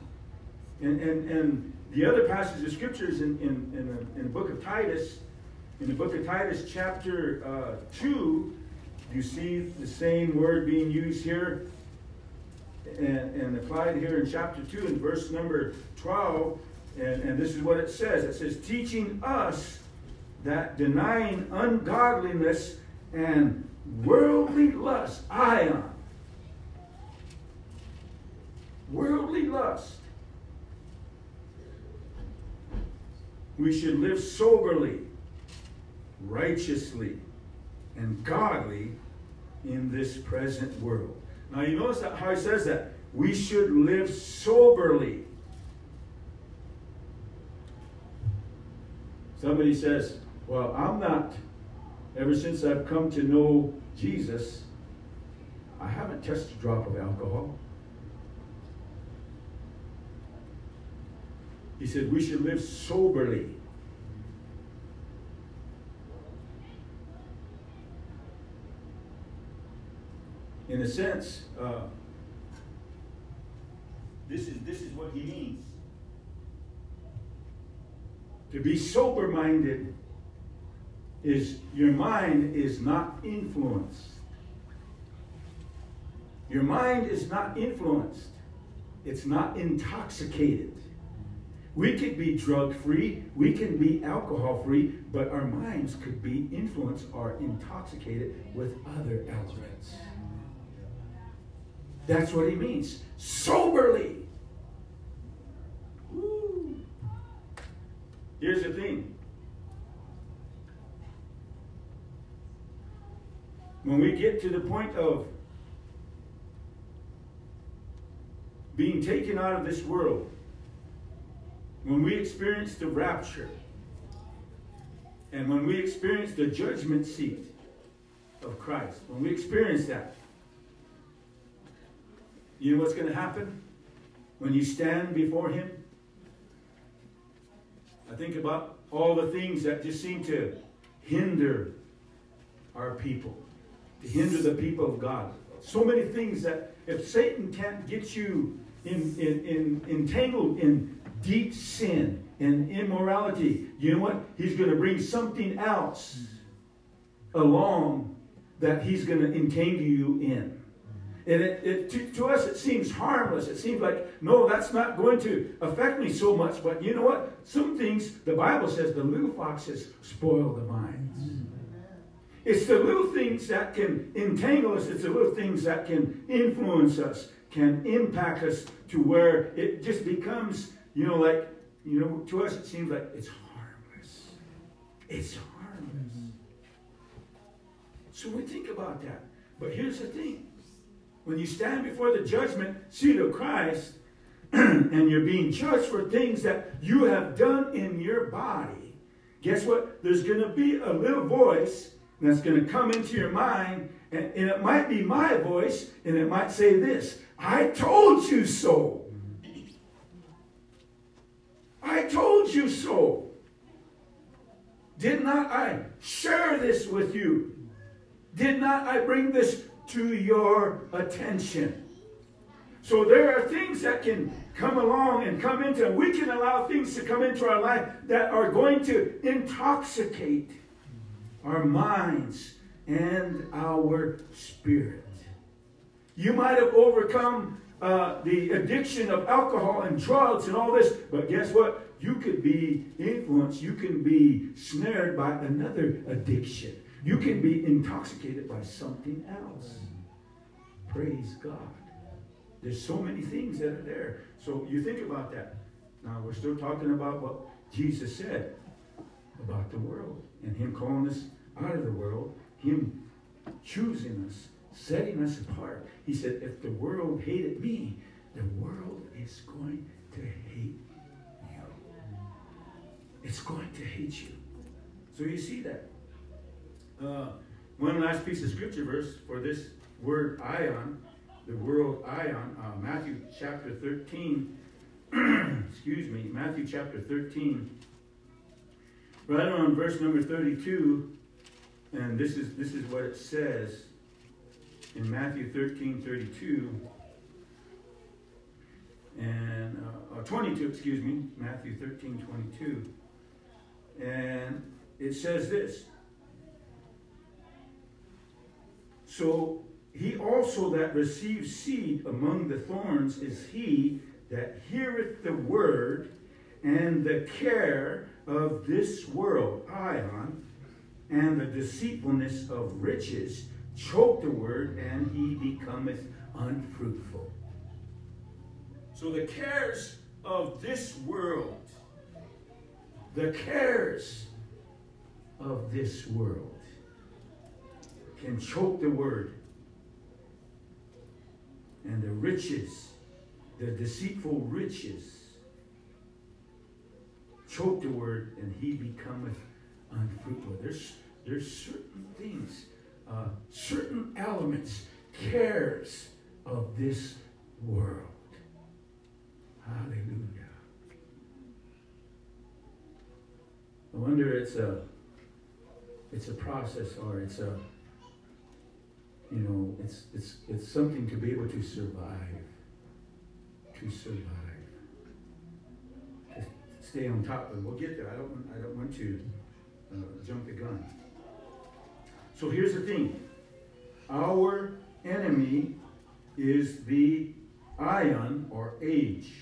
And, and, and the other passage of scriptures in, in, in, the, in the book of Titus, in the book of Titus, chapter uh, 2, you see the same word being used here and, and applied here in chapter 2 in verse number 12. And, and this is what it says it says, teaching us that denying ungodliness and worldly lust, I aion, worldly lust, we should live soberly, righteously, and godly in this present world. Now, you notice how he says that? We should live soberly. Somebody says, Well, I'm not, ever since I've come to know Jesus, I haven't touched a drop of alcohol. He said, We should live soberly. In a sense, uh, this is this is what he means. To be sober minded is your mind is not influenced. Your mind is not influenced. It's not intoxicated. We could be drug free, we can be alcohol free, but our minds could be influenced or intoxicated with other elements. That's what he means. Soberly. Here's the thing. When we get to the point of being taken out of this world, when we experience the rapture, and when we experience the judgment seat of Christ, when we experience that, you know what's going to happen when you stand before Him? I think about all the things that just seem to hinder our people, to hinder the people of God. So many things that if Satan can't get you in, in, in, entangled in deep sin and immorality, you know what? He's going to bring something else along that he's going to entangle you in. And it, it to, to, us, it seems harmless. It seems like, no, that's not going to affect me so much. But you know what? Some things, the Bible says, the little foxes spoil the vines. It's the little things that can entangle us. It's the little things that can influence us, can impact us to where it just becomes, you know, like, you know, to us it seems like it's harmless. It's harmless. So we think about that. But here's the thing when you stand before the judgment seat of Christ and you're being judged for things that you have done in your body, guess what? There's going to be a little voice that's going to come into your mind, and, and it might be my voice, and it might say this I told you so. I told you so. Did not I share this with you? Did not I bring this to your attention? So there are things that can come along and come into, we can allow things to come into our life that are going to intoxicate our minds and our spirit. You might have overcome uh, the addiction of alcohol and drugs and all this, but guess what? You could be influenced, you can be snared by another addiction. You can be intoxicated by something else. Praise God. There's so many things that are there. So you think about that. Now we're still talking about what Jesus said about the world and Him calling us out of the world, Him choosing us, setting us apart. He said, if the world hated me, the world is going to hate you. It's going to hate you. So you see that. Uh, one last piece of scripture verse for this word aion, the world aion, uh, Matthew chapter 13. excuse me, Matthew chapter 13. Right on verse number 32, and this is this is what it says in Matthew 13, 32 and uh, uh, 22, excuse me, Matthew 13, 22. And it says this. So he also that receives seed among the thorns is he that heareth the word, and the care of this world, aion, and the deceitfulness of riches choke the word, and he becometh unfruitful. So the cares of this world, the cares of this world can choke the word. And the riches, the deceitful riches, choke the word, and he becometh unfruitful. There's, there's certain things, uh, certain elements, cares of this world. Hallelujah. I wonder it's a it's a process or it's a you know it's it's it's something to be able to survive to survive. To stay on top of we'll get there. I don't i don't want to uh, jump the gun. So here's the thing. Our enemy is the aion or age.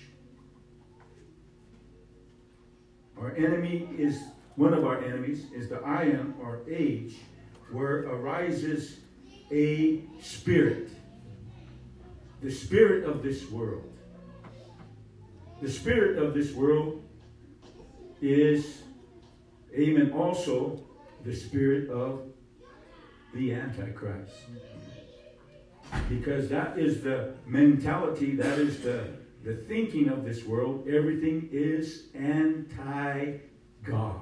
Our enemy is one of our enemies is the aion or age where arises a spirit the spirit of this world the spirit of this world is amen also the spirit of the antichrist because that is the mentality that is the the thinking of this world everything is anti God.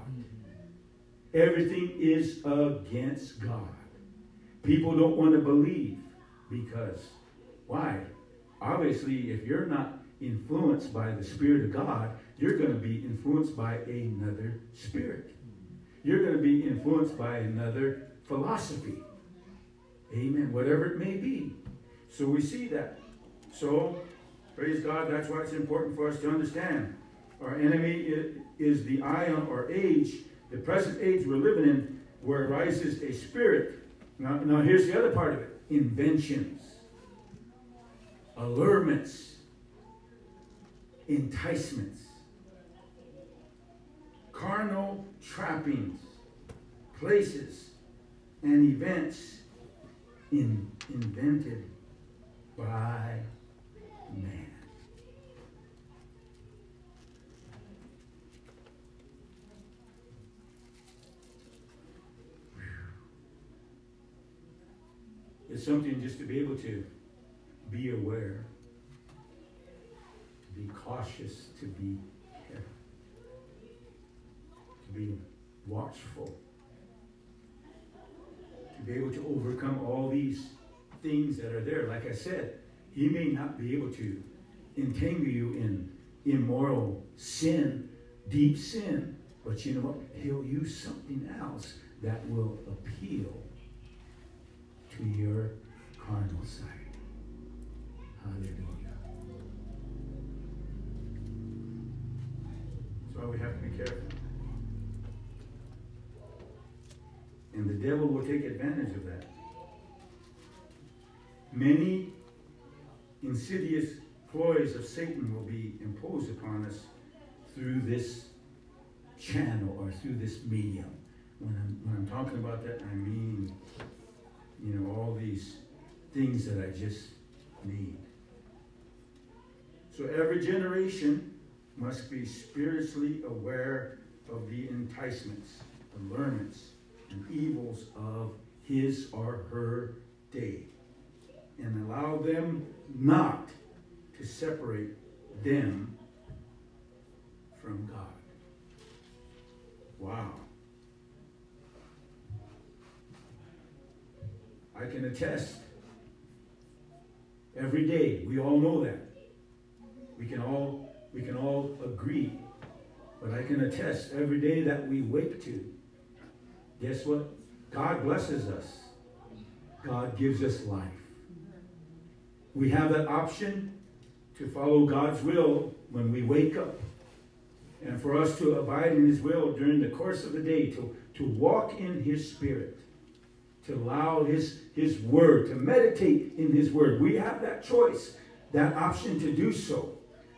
Everything is against God. People don't want to believe because, why? Obviously, if you're not influenced by the Spirit of God, you're going to be influenced by another spirit. You're going to be influenced by another philosophy. Amen. Whatever it may be. So we see that. So, praise God, that's why it's important for us to understand Our enemy is the aion or age, the present age we're living in, where arises a spirit. Now, now here's the other part of it. Inventions, allurements, enticements, carnal trappings, places, and events in, invented by man. It's something just to be able to be aware, be cautious, to be careful, to be watchful, to be able to overcome all these things that are there. Like I said, he may not be able to entangle you in immoral sin, deep sin, but you know what? He'll use something else that will appeal to your carnal side. Hallelujah. That's why we have to be careful. And the devil will take advantage of that. Many insidious ploys of Satan will be imposed upon us through this channel or through this medium. When I'm, when I'm talking about that, I mean, you know, all these things that I just need. So every generation must be spiritually aware of the enticements, the allurements, and evils of his or her day, and allow them not to separate them from God. Wow. I can attest every day. We all know that. We can all we can all agree. But I can attest every day that we wake to. Guess what? God blesses us. God gives us life. We have that option to follow God's will when we wake up. And for us to abide in His will during the course of the day, to, to walk in His Spirit, to allow His, His Word, to meditate in His Word. We have that choice, that option to do so,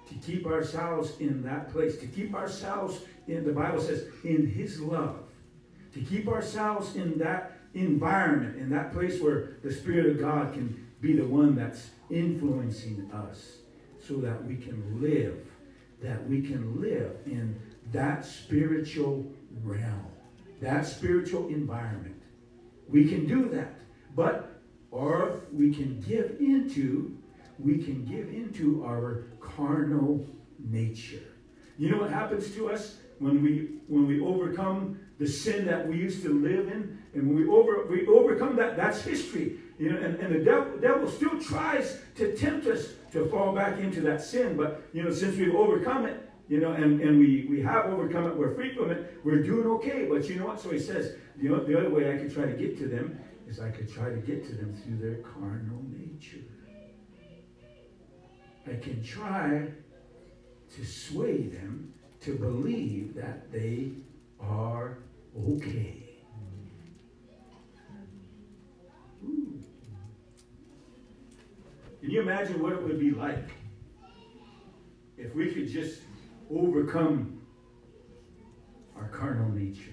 to keep ourselves in that place, to keep ourselves in, the Bible says, in His love, to keep ourselves in that environment, in that place where the Spirit of God can be the one that's influencing us so that we can live, that we can live in that spiritual realm, that spiritual environment. We can do that. But, or we can give into, we can give into our carnal nature. You know what happens to us when we when we overcome the sin that we used to live in, and when we over we overcome that, that's history. You know, and, and the devil, devil still tries to tempt us to fall back into that sin. But you know, since we've overcome it, you know, and, and we, we have overcome it, we're free from it, we're doing okay. But you know what? So he says, know, the other way I could try to get to them is I could try to get to them through their carnal nature. I can try to sway them to believe that they are okay. Ooh. Can you imagine what it would be like if we could just overcome our carnal nature?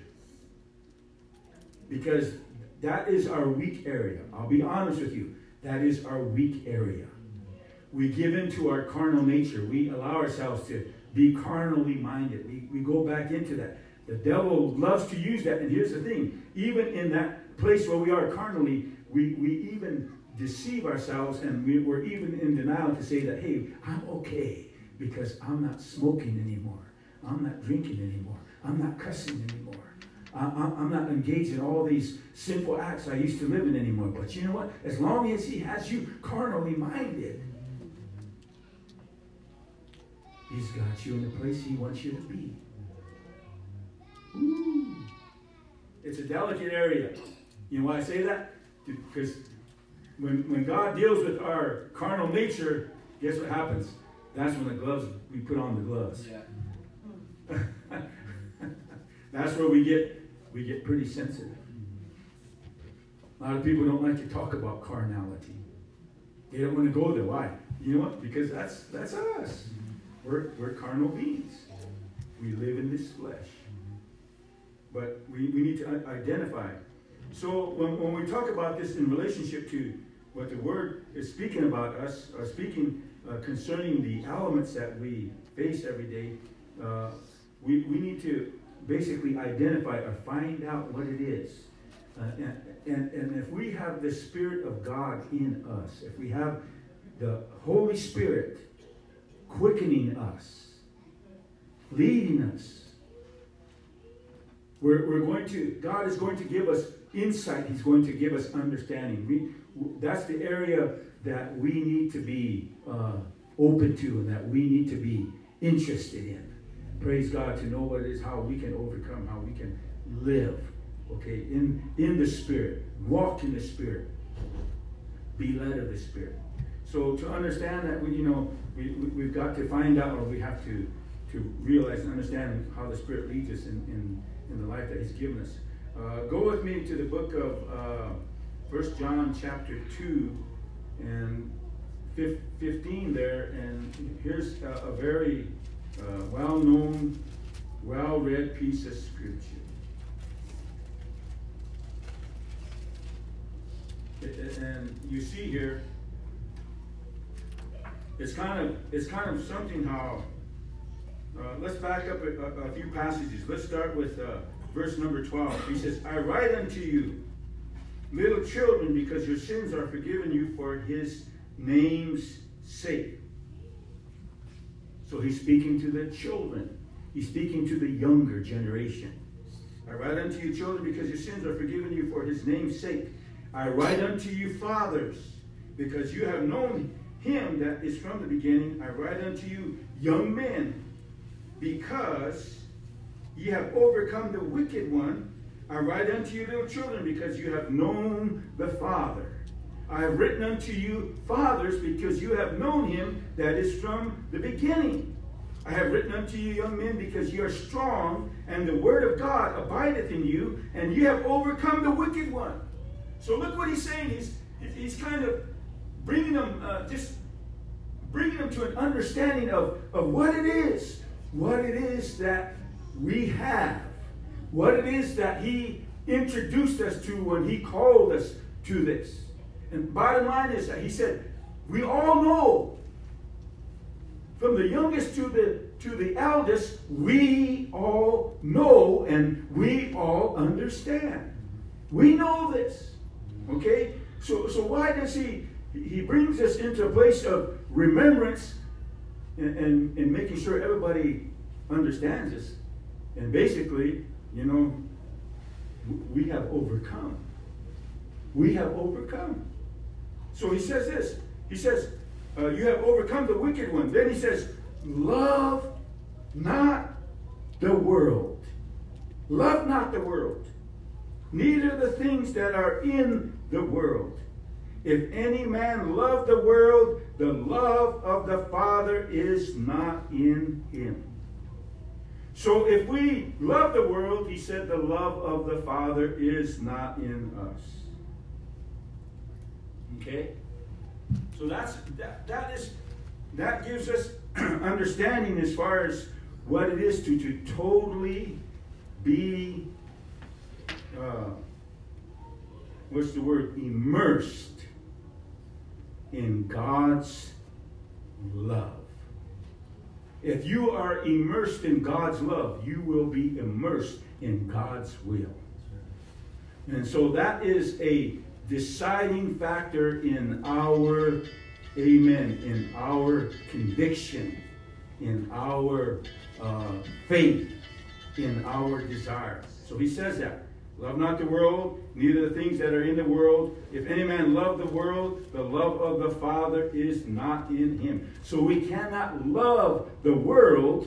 Because that is our weak area. I'll be honest with you. That is our weak area. We give into our carnal nature. We allow ourselves to be carnally minded. We, we go back into that. The devil loves to use that. And here's the thing even in that place where we are carnally, we, we even deceive ourselves and we, we're even in denial to say that, hey, I'm okay because I'm not smoking anymore. I'm not drinking anymore. I'm not cussing anymore. I, I'm not engaged in all these sinful acts I used to live in anymore. But you know what? As long as he has you carnally minded, he's got you in the place he wants you to be. Ooh. It's a delicate area. You know why I say that? Because when, when God deals with our carnal nature, guess what happens? That's when the gloves, we put on the gloves. Yeah. That's where we get we get pretty sensitive. A lot of people don't like to talk about carnality. They don't want to go there. Why? You know what? Because that's that's us. We're we're carnal beings. We live in this flesh. But we, we need to identify. So when, when we talk about this in relationship to what the word is speaking about us, or speaking uh, concerning the elements that we face every day, uh, we, we need to basically identify or find out what it is. Uh, and, and, and if we have the Spirit of God in us, if we have the Holy Spirit quickening us, leading us, we're, we're going to, God is going to give us insight. He's going to give us understanding. We, that's the area that we need to be uh, open to and that we need to be interested in. Praise God to know what it is, how we can overcome, how we can live, okay, in, in the Spirit, walk in the Spirit, be led of the Spirit. So to understand that, we, you know, we, we, we've got to find out, or we have to, to realize and understand how the Spirit leads us in, in, in the life that He's given us. Uh, go with me to the book of uh, 1 John chapter 2 and 15 there, and here's a, a very uh, well-known, well-read piece of scripture. And you see here, it's kind of it's kind of something how. Uh, let's back up a, a, a few passages. Let's start with uh, verse number 12. He says, I write unto you, little children, because your sins are forgiven you for his name's sake. So he's speaking to the children, he's speaking to the younger generation. I write unto you, children, because your sins are forgiven you for his name's sake. I write unto you, fathers, because you have known him that is from the beginning. I write unto you, young men, because ye have overcome the wicked one. I write unto you, little children, because you have known the Father. I have written unto you, fathers, because you have known him that is from the beginning. I have written unto you, young men, because you are strong, and the word of God abideth in you, and you have overcome the wicked one. So look what he's saying. He's, he's kind of bringing them, uh, just bringing them to an understanding of, of what it is, what it is that we have, what it is that he introduced us to when he called us to this. And bottom line is that he said, we all know, from the youngest to the to the eldest, we all know and we all understand. We know this. Okay? So so why does he he brings us into a place of remembrance and, and, and making sure everybody understands this. And basically, you know, we have overcome. We have overcome. So he says this. He says, uh, You have overcome the wicked one. Then he says, Love not the world. Love not the world. Neither the things that are in the world. If any man love the world, the love of the Father is not in him. So if we love the world, he said, the love of the Father is not in us. Okay? So that's that, that is that gives us understanding as far as what it is to, to totally be uh, what's the word immersed in God's love. If you are immersed in God's love, you will be immersed in God's will. And so that is a deciding factor in our, amen, in our conviction, in our uh, faith, in our desires. So he says that. Love not the world, neither the things that are in the world. If any man love the world, the love of the Father is not in him. So we cannot love the world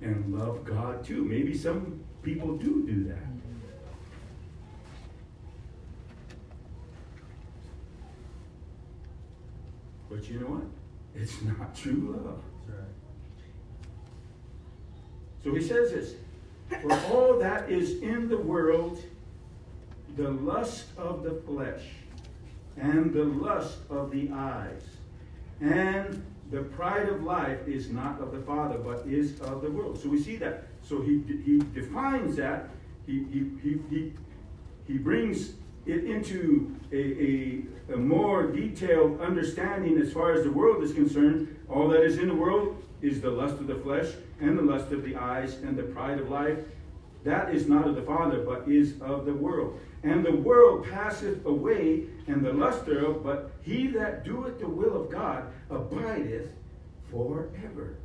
and love God too. Maybe some people do do that. But you know what? It's not true love. So he says this For all that is in the world, the lust of the flesh, and the lust of the eyes, and the pride of life is not of the Father, but is of the world. So we see that. So he, he defines that. He, he, he, he, he brings it into a, a, a more detailed understanding as far as the world is concerned. All that is in the world is the lust of the flesh, and the lust of the eyes, and the pride of life. That is not of the Father, but is of the world. And the world passeth away, and the lust thereof, but he that doeth the will of God abideth forever.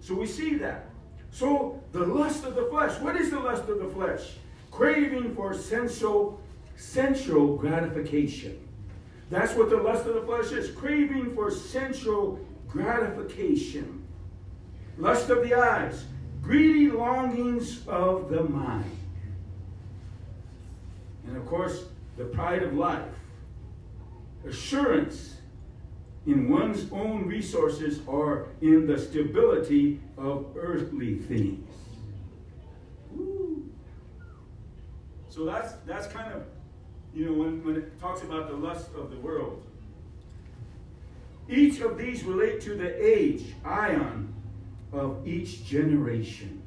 So we see that. So the lust of the flesh. What is the lust of the flesh? Craving for sensual, sensual gratification. That's what the lust of the flesh is. Craving for sensual gratification. Lust of the eyes. Greedy longings of the mind. And of course, the pride of life. Assurance in one's own resources or in the stability of earthly things. Woo. So that's that's kind of, you know, when, when it talks about the lust of the world. Each of these relate to the age, aion, of each generation.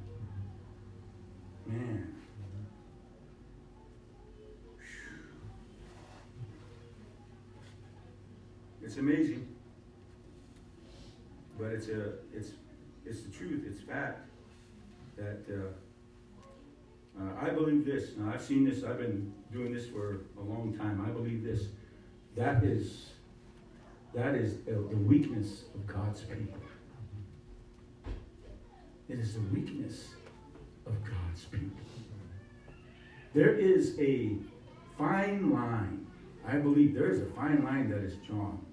Man. It's amazing. But it's a it's it's the truth, it's fact that uh, uh, I believe this. Now I've seen this, I've been doing this for a long time. I believe this. That is that is the weakness of God's people. It is the weakness of God's people. There is a fine line. I believe there is a fine line that is drawn.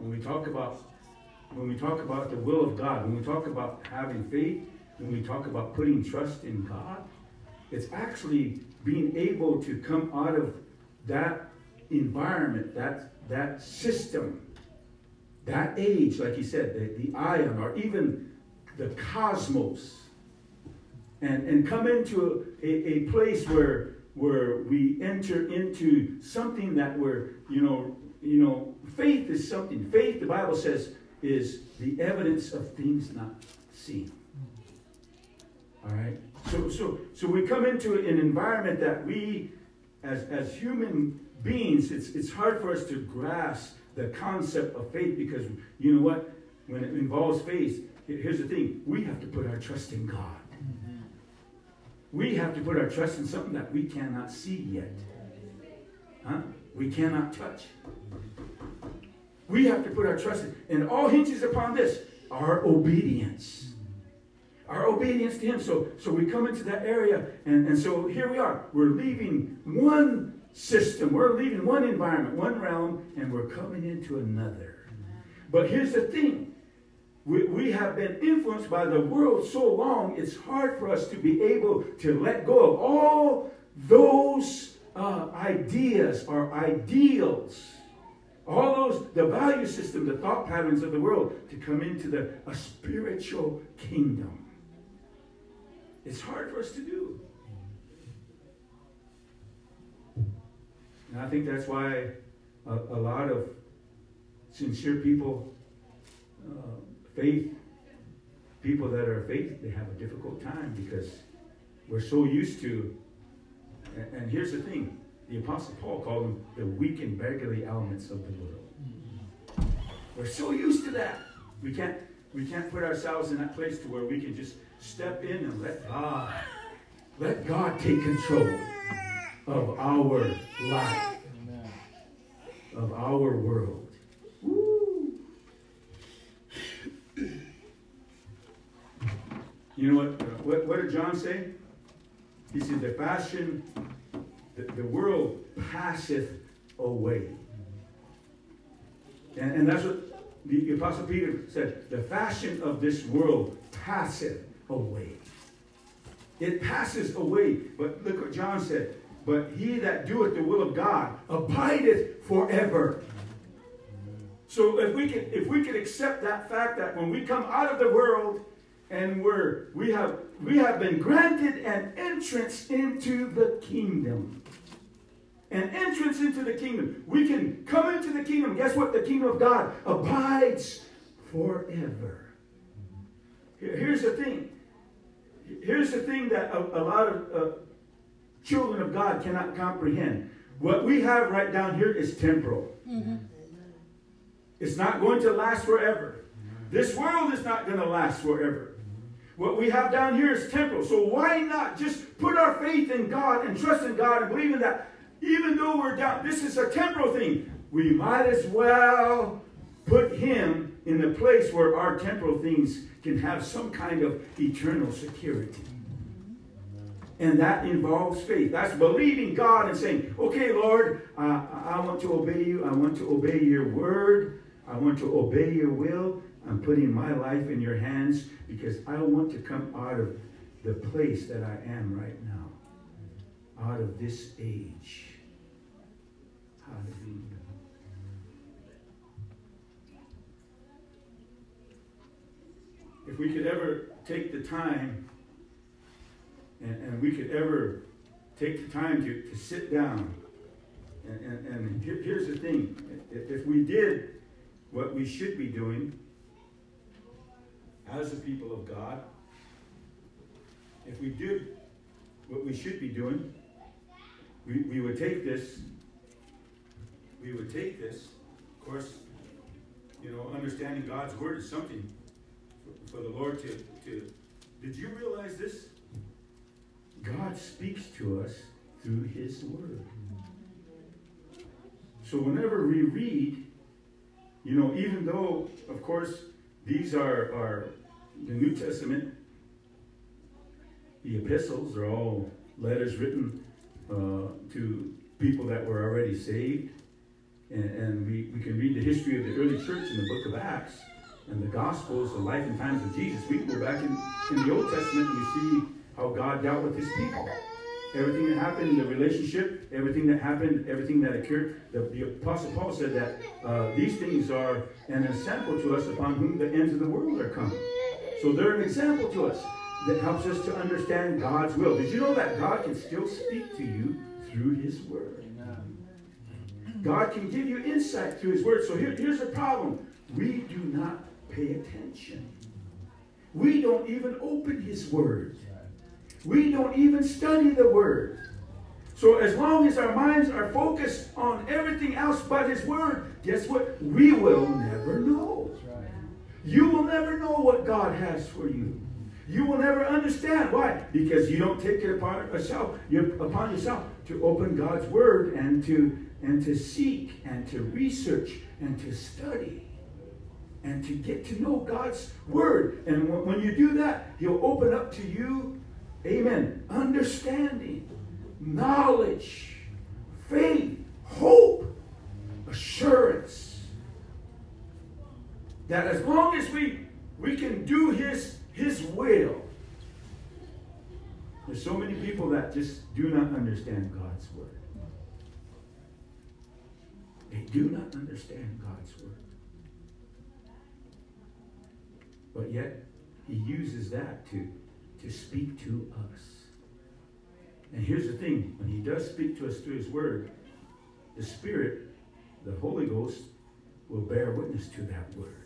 When we talk about when we talk about the will of God, when we talk about having faith, when we talk about putting trust in God, it's actually being able to come out of that environment, that that system, that age, like he said, the, the aion, or even the cosmos, and, and come into a, a place where where we enter into something that we're, you know, you know, faith is something. Faith, the Bible says, is the evidence of things not seen. All right? So so so we come into an environment that we as as human beings, it's it's hard for us to grasp the concept of faith because you know what? When it involves faith, here's the thing, we have to put our trust in God. Mm-hmm. We have to put our trust in something that we cannot see yet. Huh? We cannot touch. We have to put our trust in. And all hinges upon this our obedience. Mm-hmm. Our obedience to Him. So, so we come into that area, and, and so here we are. We're leaving one system, we're leaving one environment, one realm, and we're coming into another. Mm-hmm. But here's the thing we, we have been influenced by the world so long, it's hard for us to be able to let go of all those uh, ideas or ideals, all those, the value system, the thought patterns of the world to come into the, a spiritual kingdom. It's hard for us to do. And I think that's why a, a lot of sincere people, uh, faith, people that are faith, they have a difficult time because we're so used to. And, here's the thing the Apostle Paul called them the weak and beggarly elements of the world. Mm-hmm. We're so used to that. We can't, we can't put ourselves in that place to where we can just step in and let God, let God take control of our life, of our world. Woo. You know what, what? What did John say? He said, "The fashion, the, the world passeth away." And, and that's what the Apostle Peter said. The fashion of this world passeth away. It passes away. But look what John said. But he that doeth the will of God abideth forever. So if we can if we can accept that fact that when we come out of the world and we're we have we have been granted an entrance into the kingdom. An entrance into the kingdom. We can come into the kingdom. Guess what? The kingdom of God abides forever. Here's the thing. Here's the thing that a, a lot of uh, children of God cannot comprehend. What we have right down here is temporal. Mm-hmm. It's not going to last forever. This world is not going to last forever. What we have down here is temporal. So why not just put our faith in God and trust in God and believe in that even though we're down, this is a temporal thing. We might as well put him in the place where our temporal things can have some kind of eternal security. And that involves faith. That's believing God and saying, okay, Lord, uh, I want to obey you. I want to obey your word. I want to obey your will. I'm putting my life in your hands because I want to come out of the place that I am right now, out of this age. Hallelujah. If we could ever take the time and, and we could ever take the time to, to sit down, and, and, and here, here's the thing if we did what we should be doing as the people of God, if we did what we should be doing, we, we would take this we would take this. Of course, you know, understanding God's word is something for, for the Lord to, to. Did you realize this? God speaks to us through his word. So whenever we read, you know, even though, of course, these are, are the New Testament, the epistles are all letters written uh, to people that were already saved. And, and we, we can read the history of the early church in the book of Acts and the Gospels, the life and times of Jesus. We can go back in, in the Old Testament and we see how God dealt with his people. Everything that happened the relationship, everything that happened, everything that occurred. The, the Apostle Paul said that uh, these things are an example to us upon whom the ends of the world are coming. So they're an example to us that helps us to understand God's will. Did you know that God can still speak to you through his word? God can give you insight through His Word. So here, here's the problem we do not pay attention. We don't even open His Word. We don't even study the Word. So as long as our minds are focused on everything else but His Word, guess what? We will never know. You will never know what God has for you. You will never understand. Why? Because you don't take it upon yourself, upon yourself to open God's Word and to and to seek and to research and to study and to get to know God's word. And when you do that, He'll open up to you, amen, understanding, knowledge, faith, hope, assurance. That as long as we, we can do His, His will, there's so many people that just do not understand God's word. They do not understand God's word. But yet, he uses that to, to speak to us. And here's the thing when he does speak to us through his word, the Spirit, the Holy Ghost, will bear witness to that word.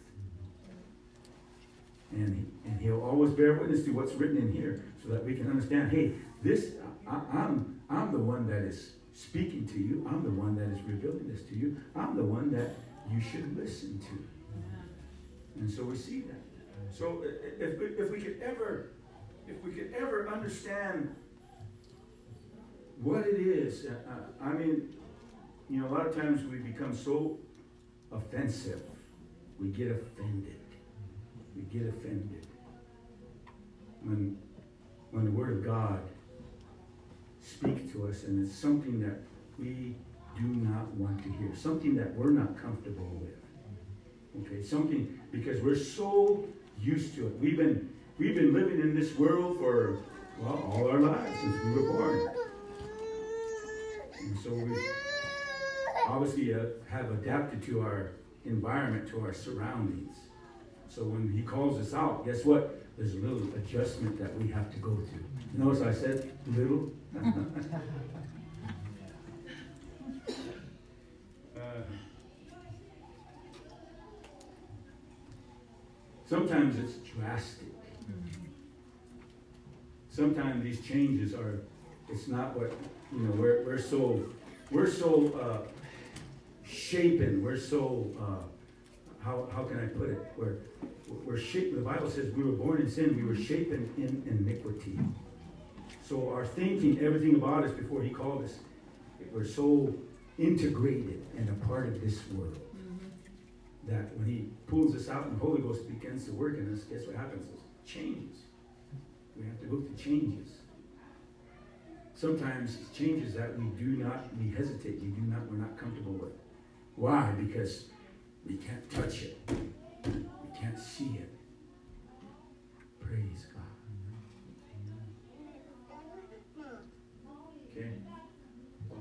And, and he'll always bear witness to what's written in here so that we can understand hey, this, I, I'm, I'm the one that is speaking to you. I'm the one that is revealing this to you. I'm the one that you should listen to. And so we see that. So uh, uh, if, if we could ever, if we could ever understand what it is, uh, uh, I mean, you know, a lot of times we become so offensive. We get offended. We get offended. When, when the Word of God speak to us, and it's something that we do not want to hear, something that we're not comfortable with. Okay, something because we're so used to it. We've been we've been living in this world for well all our lives since we were born, and so we obviously uh, have adapted to our environment, to our surroundings. So when He calls us out, guess what? there's a little adjustment that we have to go through. Notice I said little. Uh, sometimes it's drastic. Sometimes these changes are, it's not what, you know, we're, we're so, we're so uh, shapen, we're so, uh, how, how can I put it? We're, we're shaped, the Bible says we were born in sin, we were shapen in iniquity. So our thinking, everything about us before he called us, we're so integrated and a part of this world mm-hmm. that when he pulls us out and the Holy Ghost begins to work in us, guess what happens? It changes. We have to go through changes. Sometimes it's changes that we do not, we hesitate, we do not, we're not comfortable with. Why? Because we can't touch it. We can't see it. Praise God. Okay? Wow.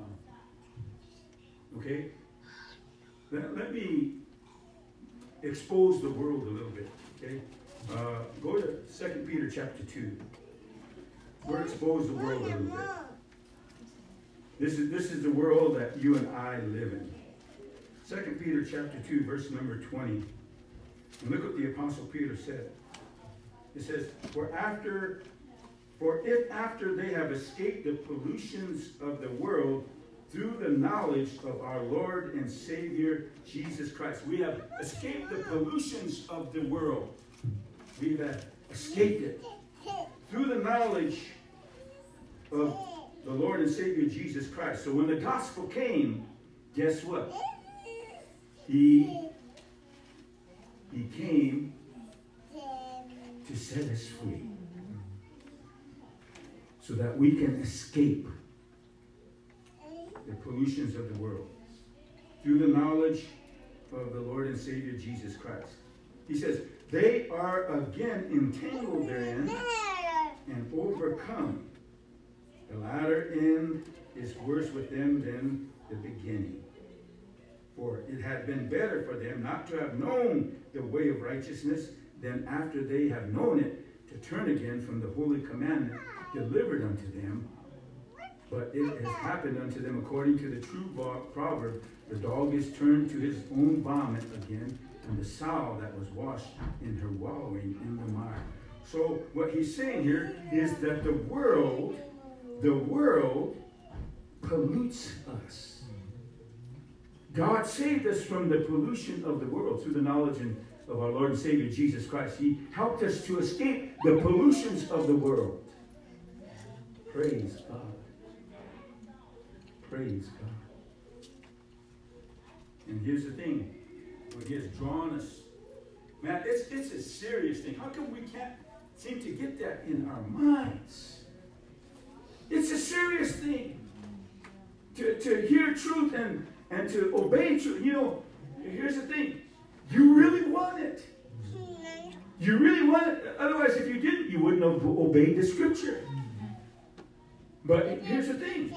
Okay? Let, let me expose the world a little bit. Okay? Uh, go to 2 Peter chapter 2. We're expose the world a little bit. This is, this is the world that you and I live in. 2 Peter chapter 2, verse number 20. And look what the Apostle Peter said. It says, For after for if after they have escaped the pollutions of the world through the knowledge of our Lord and Savior Jesus Christ, we have escaped the pollutions of the world. We've escaped it through the knowledge of the Lord and Savior Jesus Christ. So when the gospel came, guess what? He, he came to set us free so that we can escape the pollutions of the world through the knowledge of the Lord and Savior Jesus Christ. He says, they are again entangled therein and overcome. The latter end is worse with them than the beginning. For it had been better for them not to have known the way of righteousness than after they have known it to turn again from the holy commandment delivered unto them. But it has happened unto them according to the true proverb the dog is turned to his own vomit again, and the sow that was washed in her wallowing in the mire. So, what he's saying here is that the world, the world pollutes us. God saved us from the pollution of the world through the knowledge and of our Lord and Savior Jesus Christ. He helped us to escape the pollutions of the world. Praise God. Praise God. And here's the thing. What he has drawn us. Man, it's, it's a serious thing. How come we can't seem to get that in our minds? It's a serious thing. To, to hear truth and, and to obey truth. You know, here's the thing. You really want it. You really want it. Otherwise, if you didn't, you wouldn't have obeyed the scripture. But here's the thing.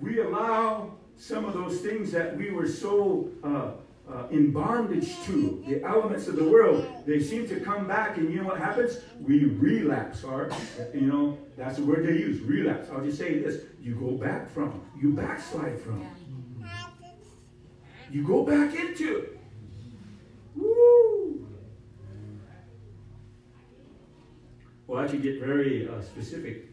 We allow some of those things that we were so uh, uh, in bondage to, the elements of the world, they seem to come back, and you know what happens? We relapse, or, you know, that's the word they use, relapse. I'll just say this you go back from, you backslide from, you go back into it. Woo! Well, I could get very uh, specific.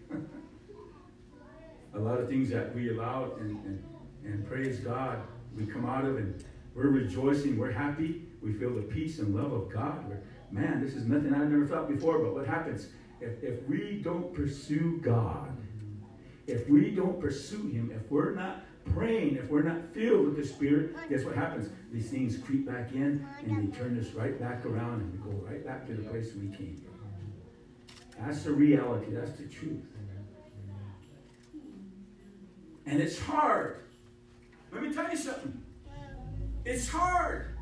a lot of things that we allow and, and, and praise God, we come out of and we're rejoicing, we're happy, we feel the peace and love of God. We're, man, this is nothing I've never felt before, but what happens? If, if we don't pursue God, if we don't pursue Him, if we're not praying, if we're not filled with the Spirit, guess what happens? These things creep back in and they turn us right back around and we go right back to the place we came. That's the reality, that's the truth. And it's hard. Let me tell you something. It's hard.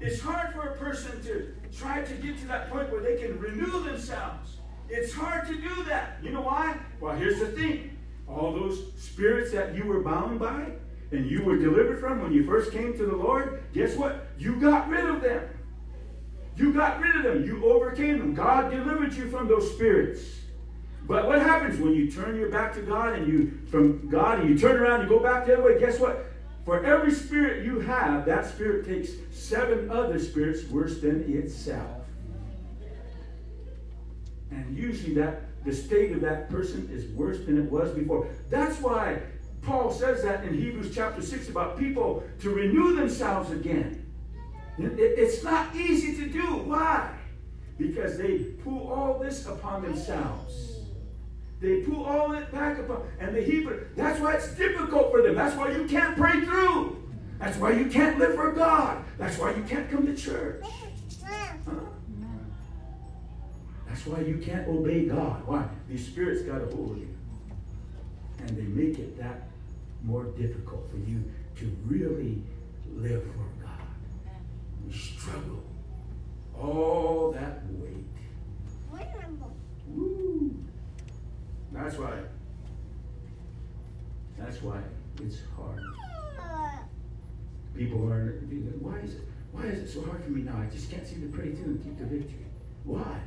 It's hard for a person to try to get to that point where they can renew themselves. It's hard to do that. You know why? Well, here's the thing. All those spirits that you were bound by and you were delivered from when you first came to the Lord, guess what? You got rid of them. You got rid of them. You overcame them. God delivered you from those spirits. But what happens when you turn your back to God and you from God and you turn around and go back the other way? Guess what? For every spirit you have, that spirit takes seven other spirits worse than itself. And usually that the state of that person is worse than it was before. That's why Paul says that in Hebrews chapter 6 about people to renew themselves again. It's not easy to do. Why? Because they pull all this upon themselves. They pull all it back upon, and they heap it. That's why it's difficult for them. That's why you can't pray through. That's why you can't live for God. That's why you can't come to church. Huh? That's why you can't obey God. Why? These spirits got a hold of you. And they make it that more difficult for you to really live for God. You struggle. All that weight. Woo. That's why. That's why it's hard. People are why is it why is it so hard for me now? I just can't seem to pray through and keep the victory. Why?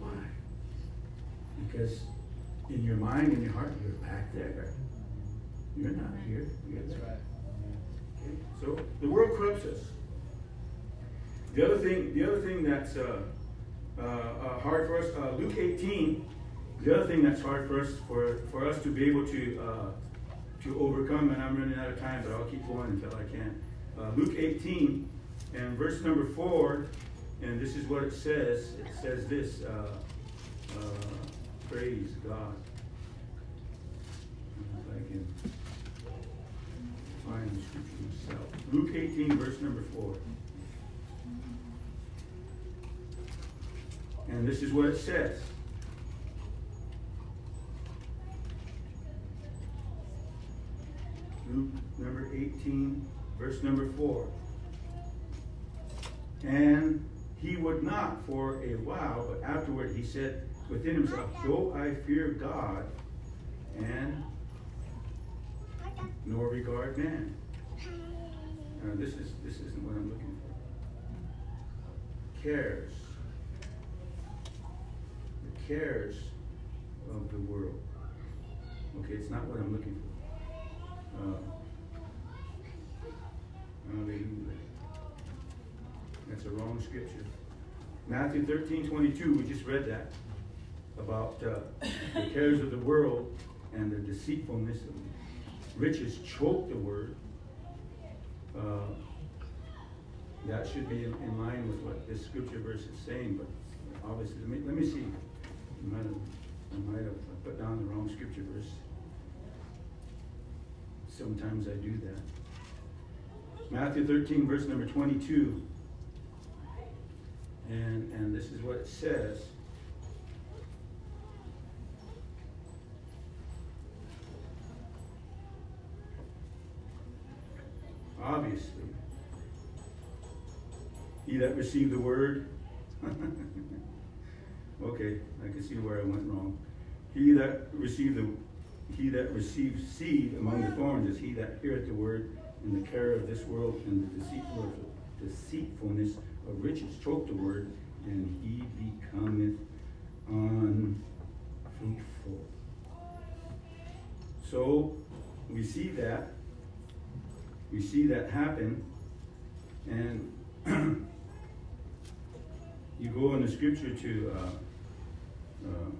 Why? Because in your mind, in your heart, you're back there. You're not here. You're there. Okay? So the world corrupts us. The other thing, the other thing that's uh, uh, uh, hard for us, uh, Luke 18. The other thing that's hard for us, for, for us to be able to uh, to overcome, and I'm running out of time, but I'll keep going until I can. Uh, Luke 18 and verse number four, and this is what it says. It says this. Uh, uh, praise God. If I can find the scripture myself. Luke 18, verse number 4. And this is what it says. Luke number 18, verse number 4. And he would not for a while, but afterward he said within himself, Though I fear God and nor regard man. Now this is this isn't what I'm looking for. Cares The cares of the world. Okay, it's not what I'm looking for. Uh. That's a wrong scripture. Matthew 13, 22, we just read that about uh, the cares of the world and the deceitfulness of riches choke the word. Uh, that should be in, in, line with what this scripture verse is saying, but obviously, let me, let me see. I might have, I might have put down the wrong scripture verse. Sometimes I do that. Matthew 13, verse number 22. And, and this is what it says. Obviously, he that received the word Okay, I can see where I went wrong. He that received the he that receives seed among the thorns is he that heareth the word in the care of this world and the deceitful, deceitfulness of riches choke the word, and he becometh unfruitful. So we see that. We see that happen. And you go in the scripture to uh, uh,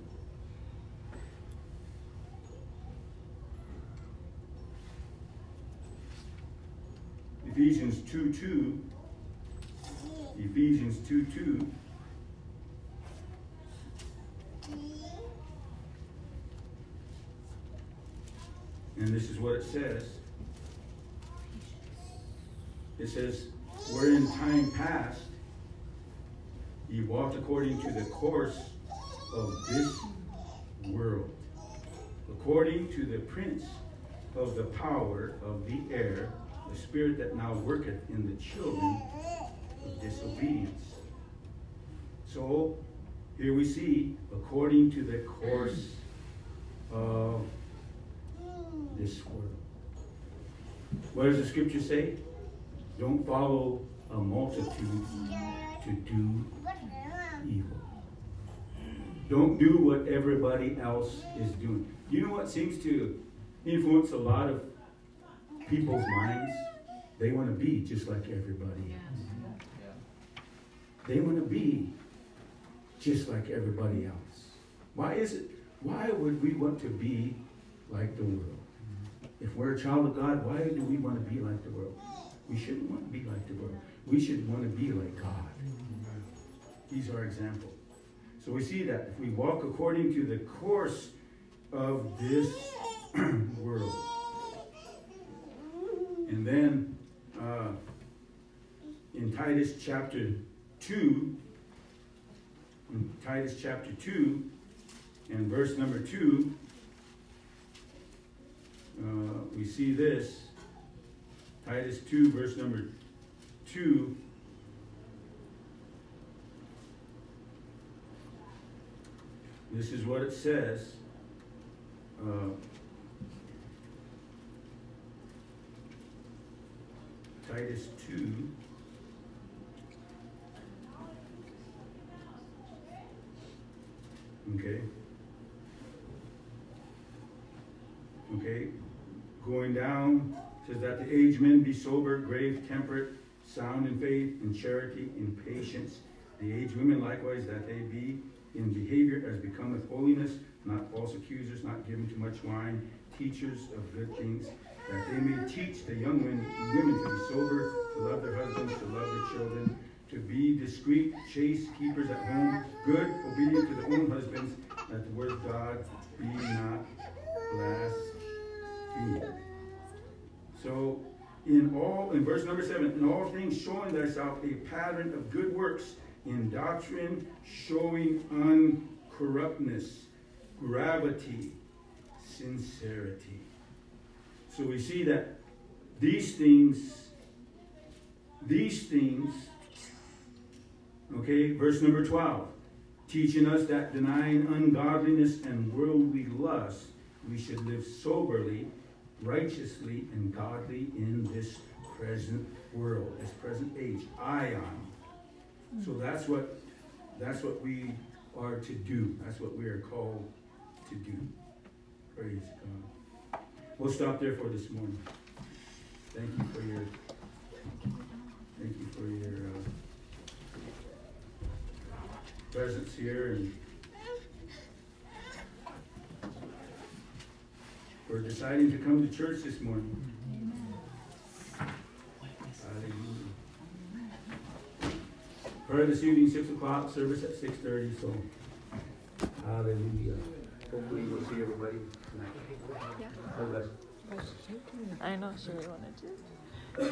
Ephesians 2 2. Ephesians 2 2. And this is what it says. It says, Where in time past ye walked according to the course of this world, according to the prince of the power of the air, the spirit that now worketh in the children of disobedience. So here we see, according to the course of this world. What does the scripture say? Don't follow a multitude to do evil. Don't do what everybody else is doing. You know what seems to influence a lot of people's minds? They want to be just like everybody else. They want to be just like everybody else. Why is it? Why would we want to be like the world? If we're a child of God, why do we want to be like the world? We shouldn't want to be like the world. We should want to be like God. He's our example. So we see that if we walk according to the course of this world, and then uh, in Titus chapter 2, in Titus chapter 2, and verse number 2, uh, we see this. Titus 2, verse number 2. This is what it says. Uh, Titus 2. Okay. Okay. Going down, says that the aged men be sober, grave, temperate, sound in faith, in charity, in patience. The aged women likewise, that they be in behavior as becometh holiness, not false accusers, not given to much wine, teachers of good things, that they may teach the young women, women to be sober, to love their husbands, to love their children, to be discreet, chaste, keepers at home, good, obedient to their own husbands, that the word of God be not blasphemed. So, in all, in verse number seven, in all things showing thyself a pattern of good works, in doctrine showing uncorruptness, gravity, sincerity. So we see that these things, these things, okay, verse number 12, teaching us that denying ungodliness and worldly lust, we should live soberly, righteously, and godly in this present world, this present age, aion. So that's what that's what we are to do. That's what we are called to do. Praise God. We'll stop there for this morning. Thank you for your thank you for your uh, presence here and we're deciding to come to church this morning. Hallelujah. Prayer this evening, six o'clock, service at six thirty, so hallelujah. Hopefully we'll see everybody tonight. Bless. I know she wanted to.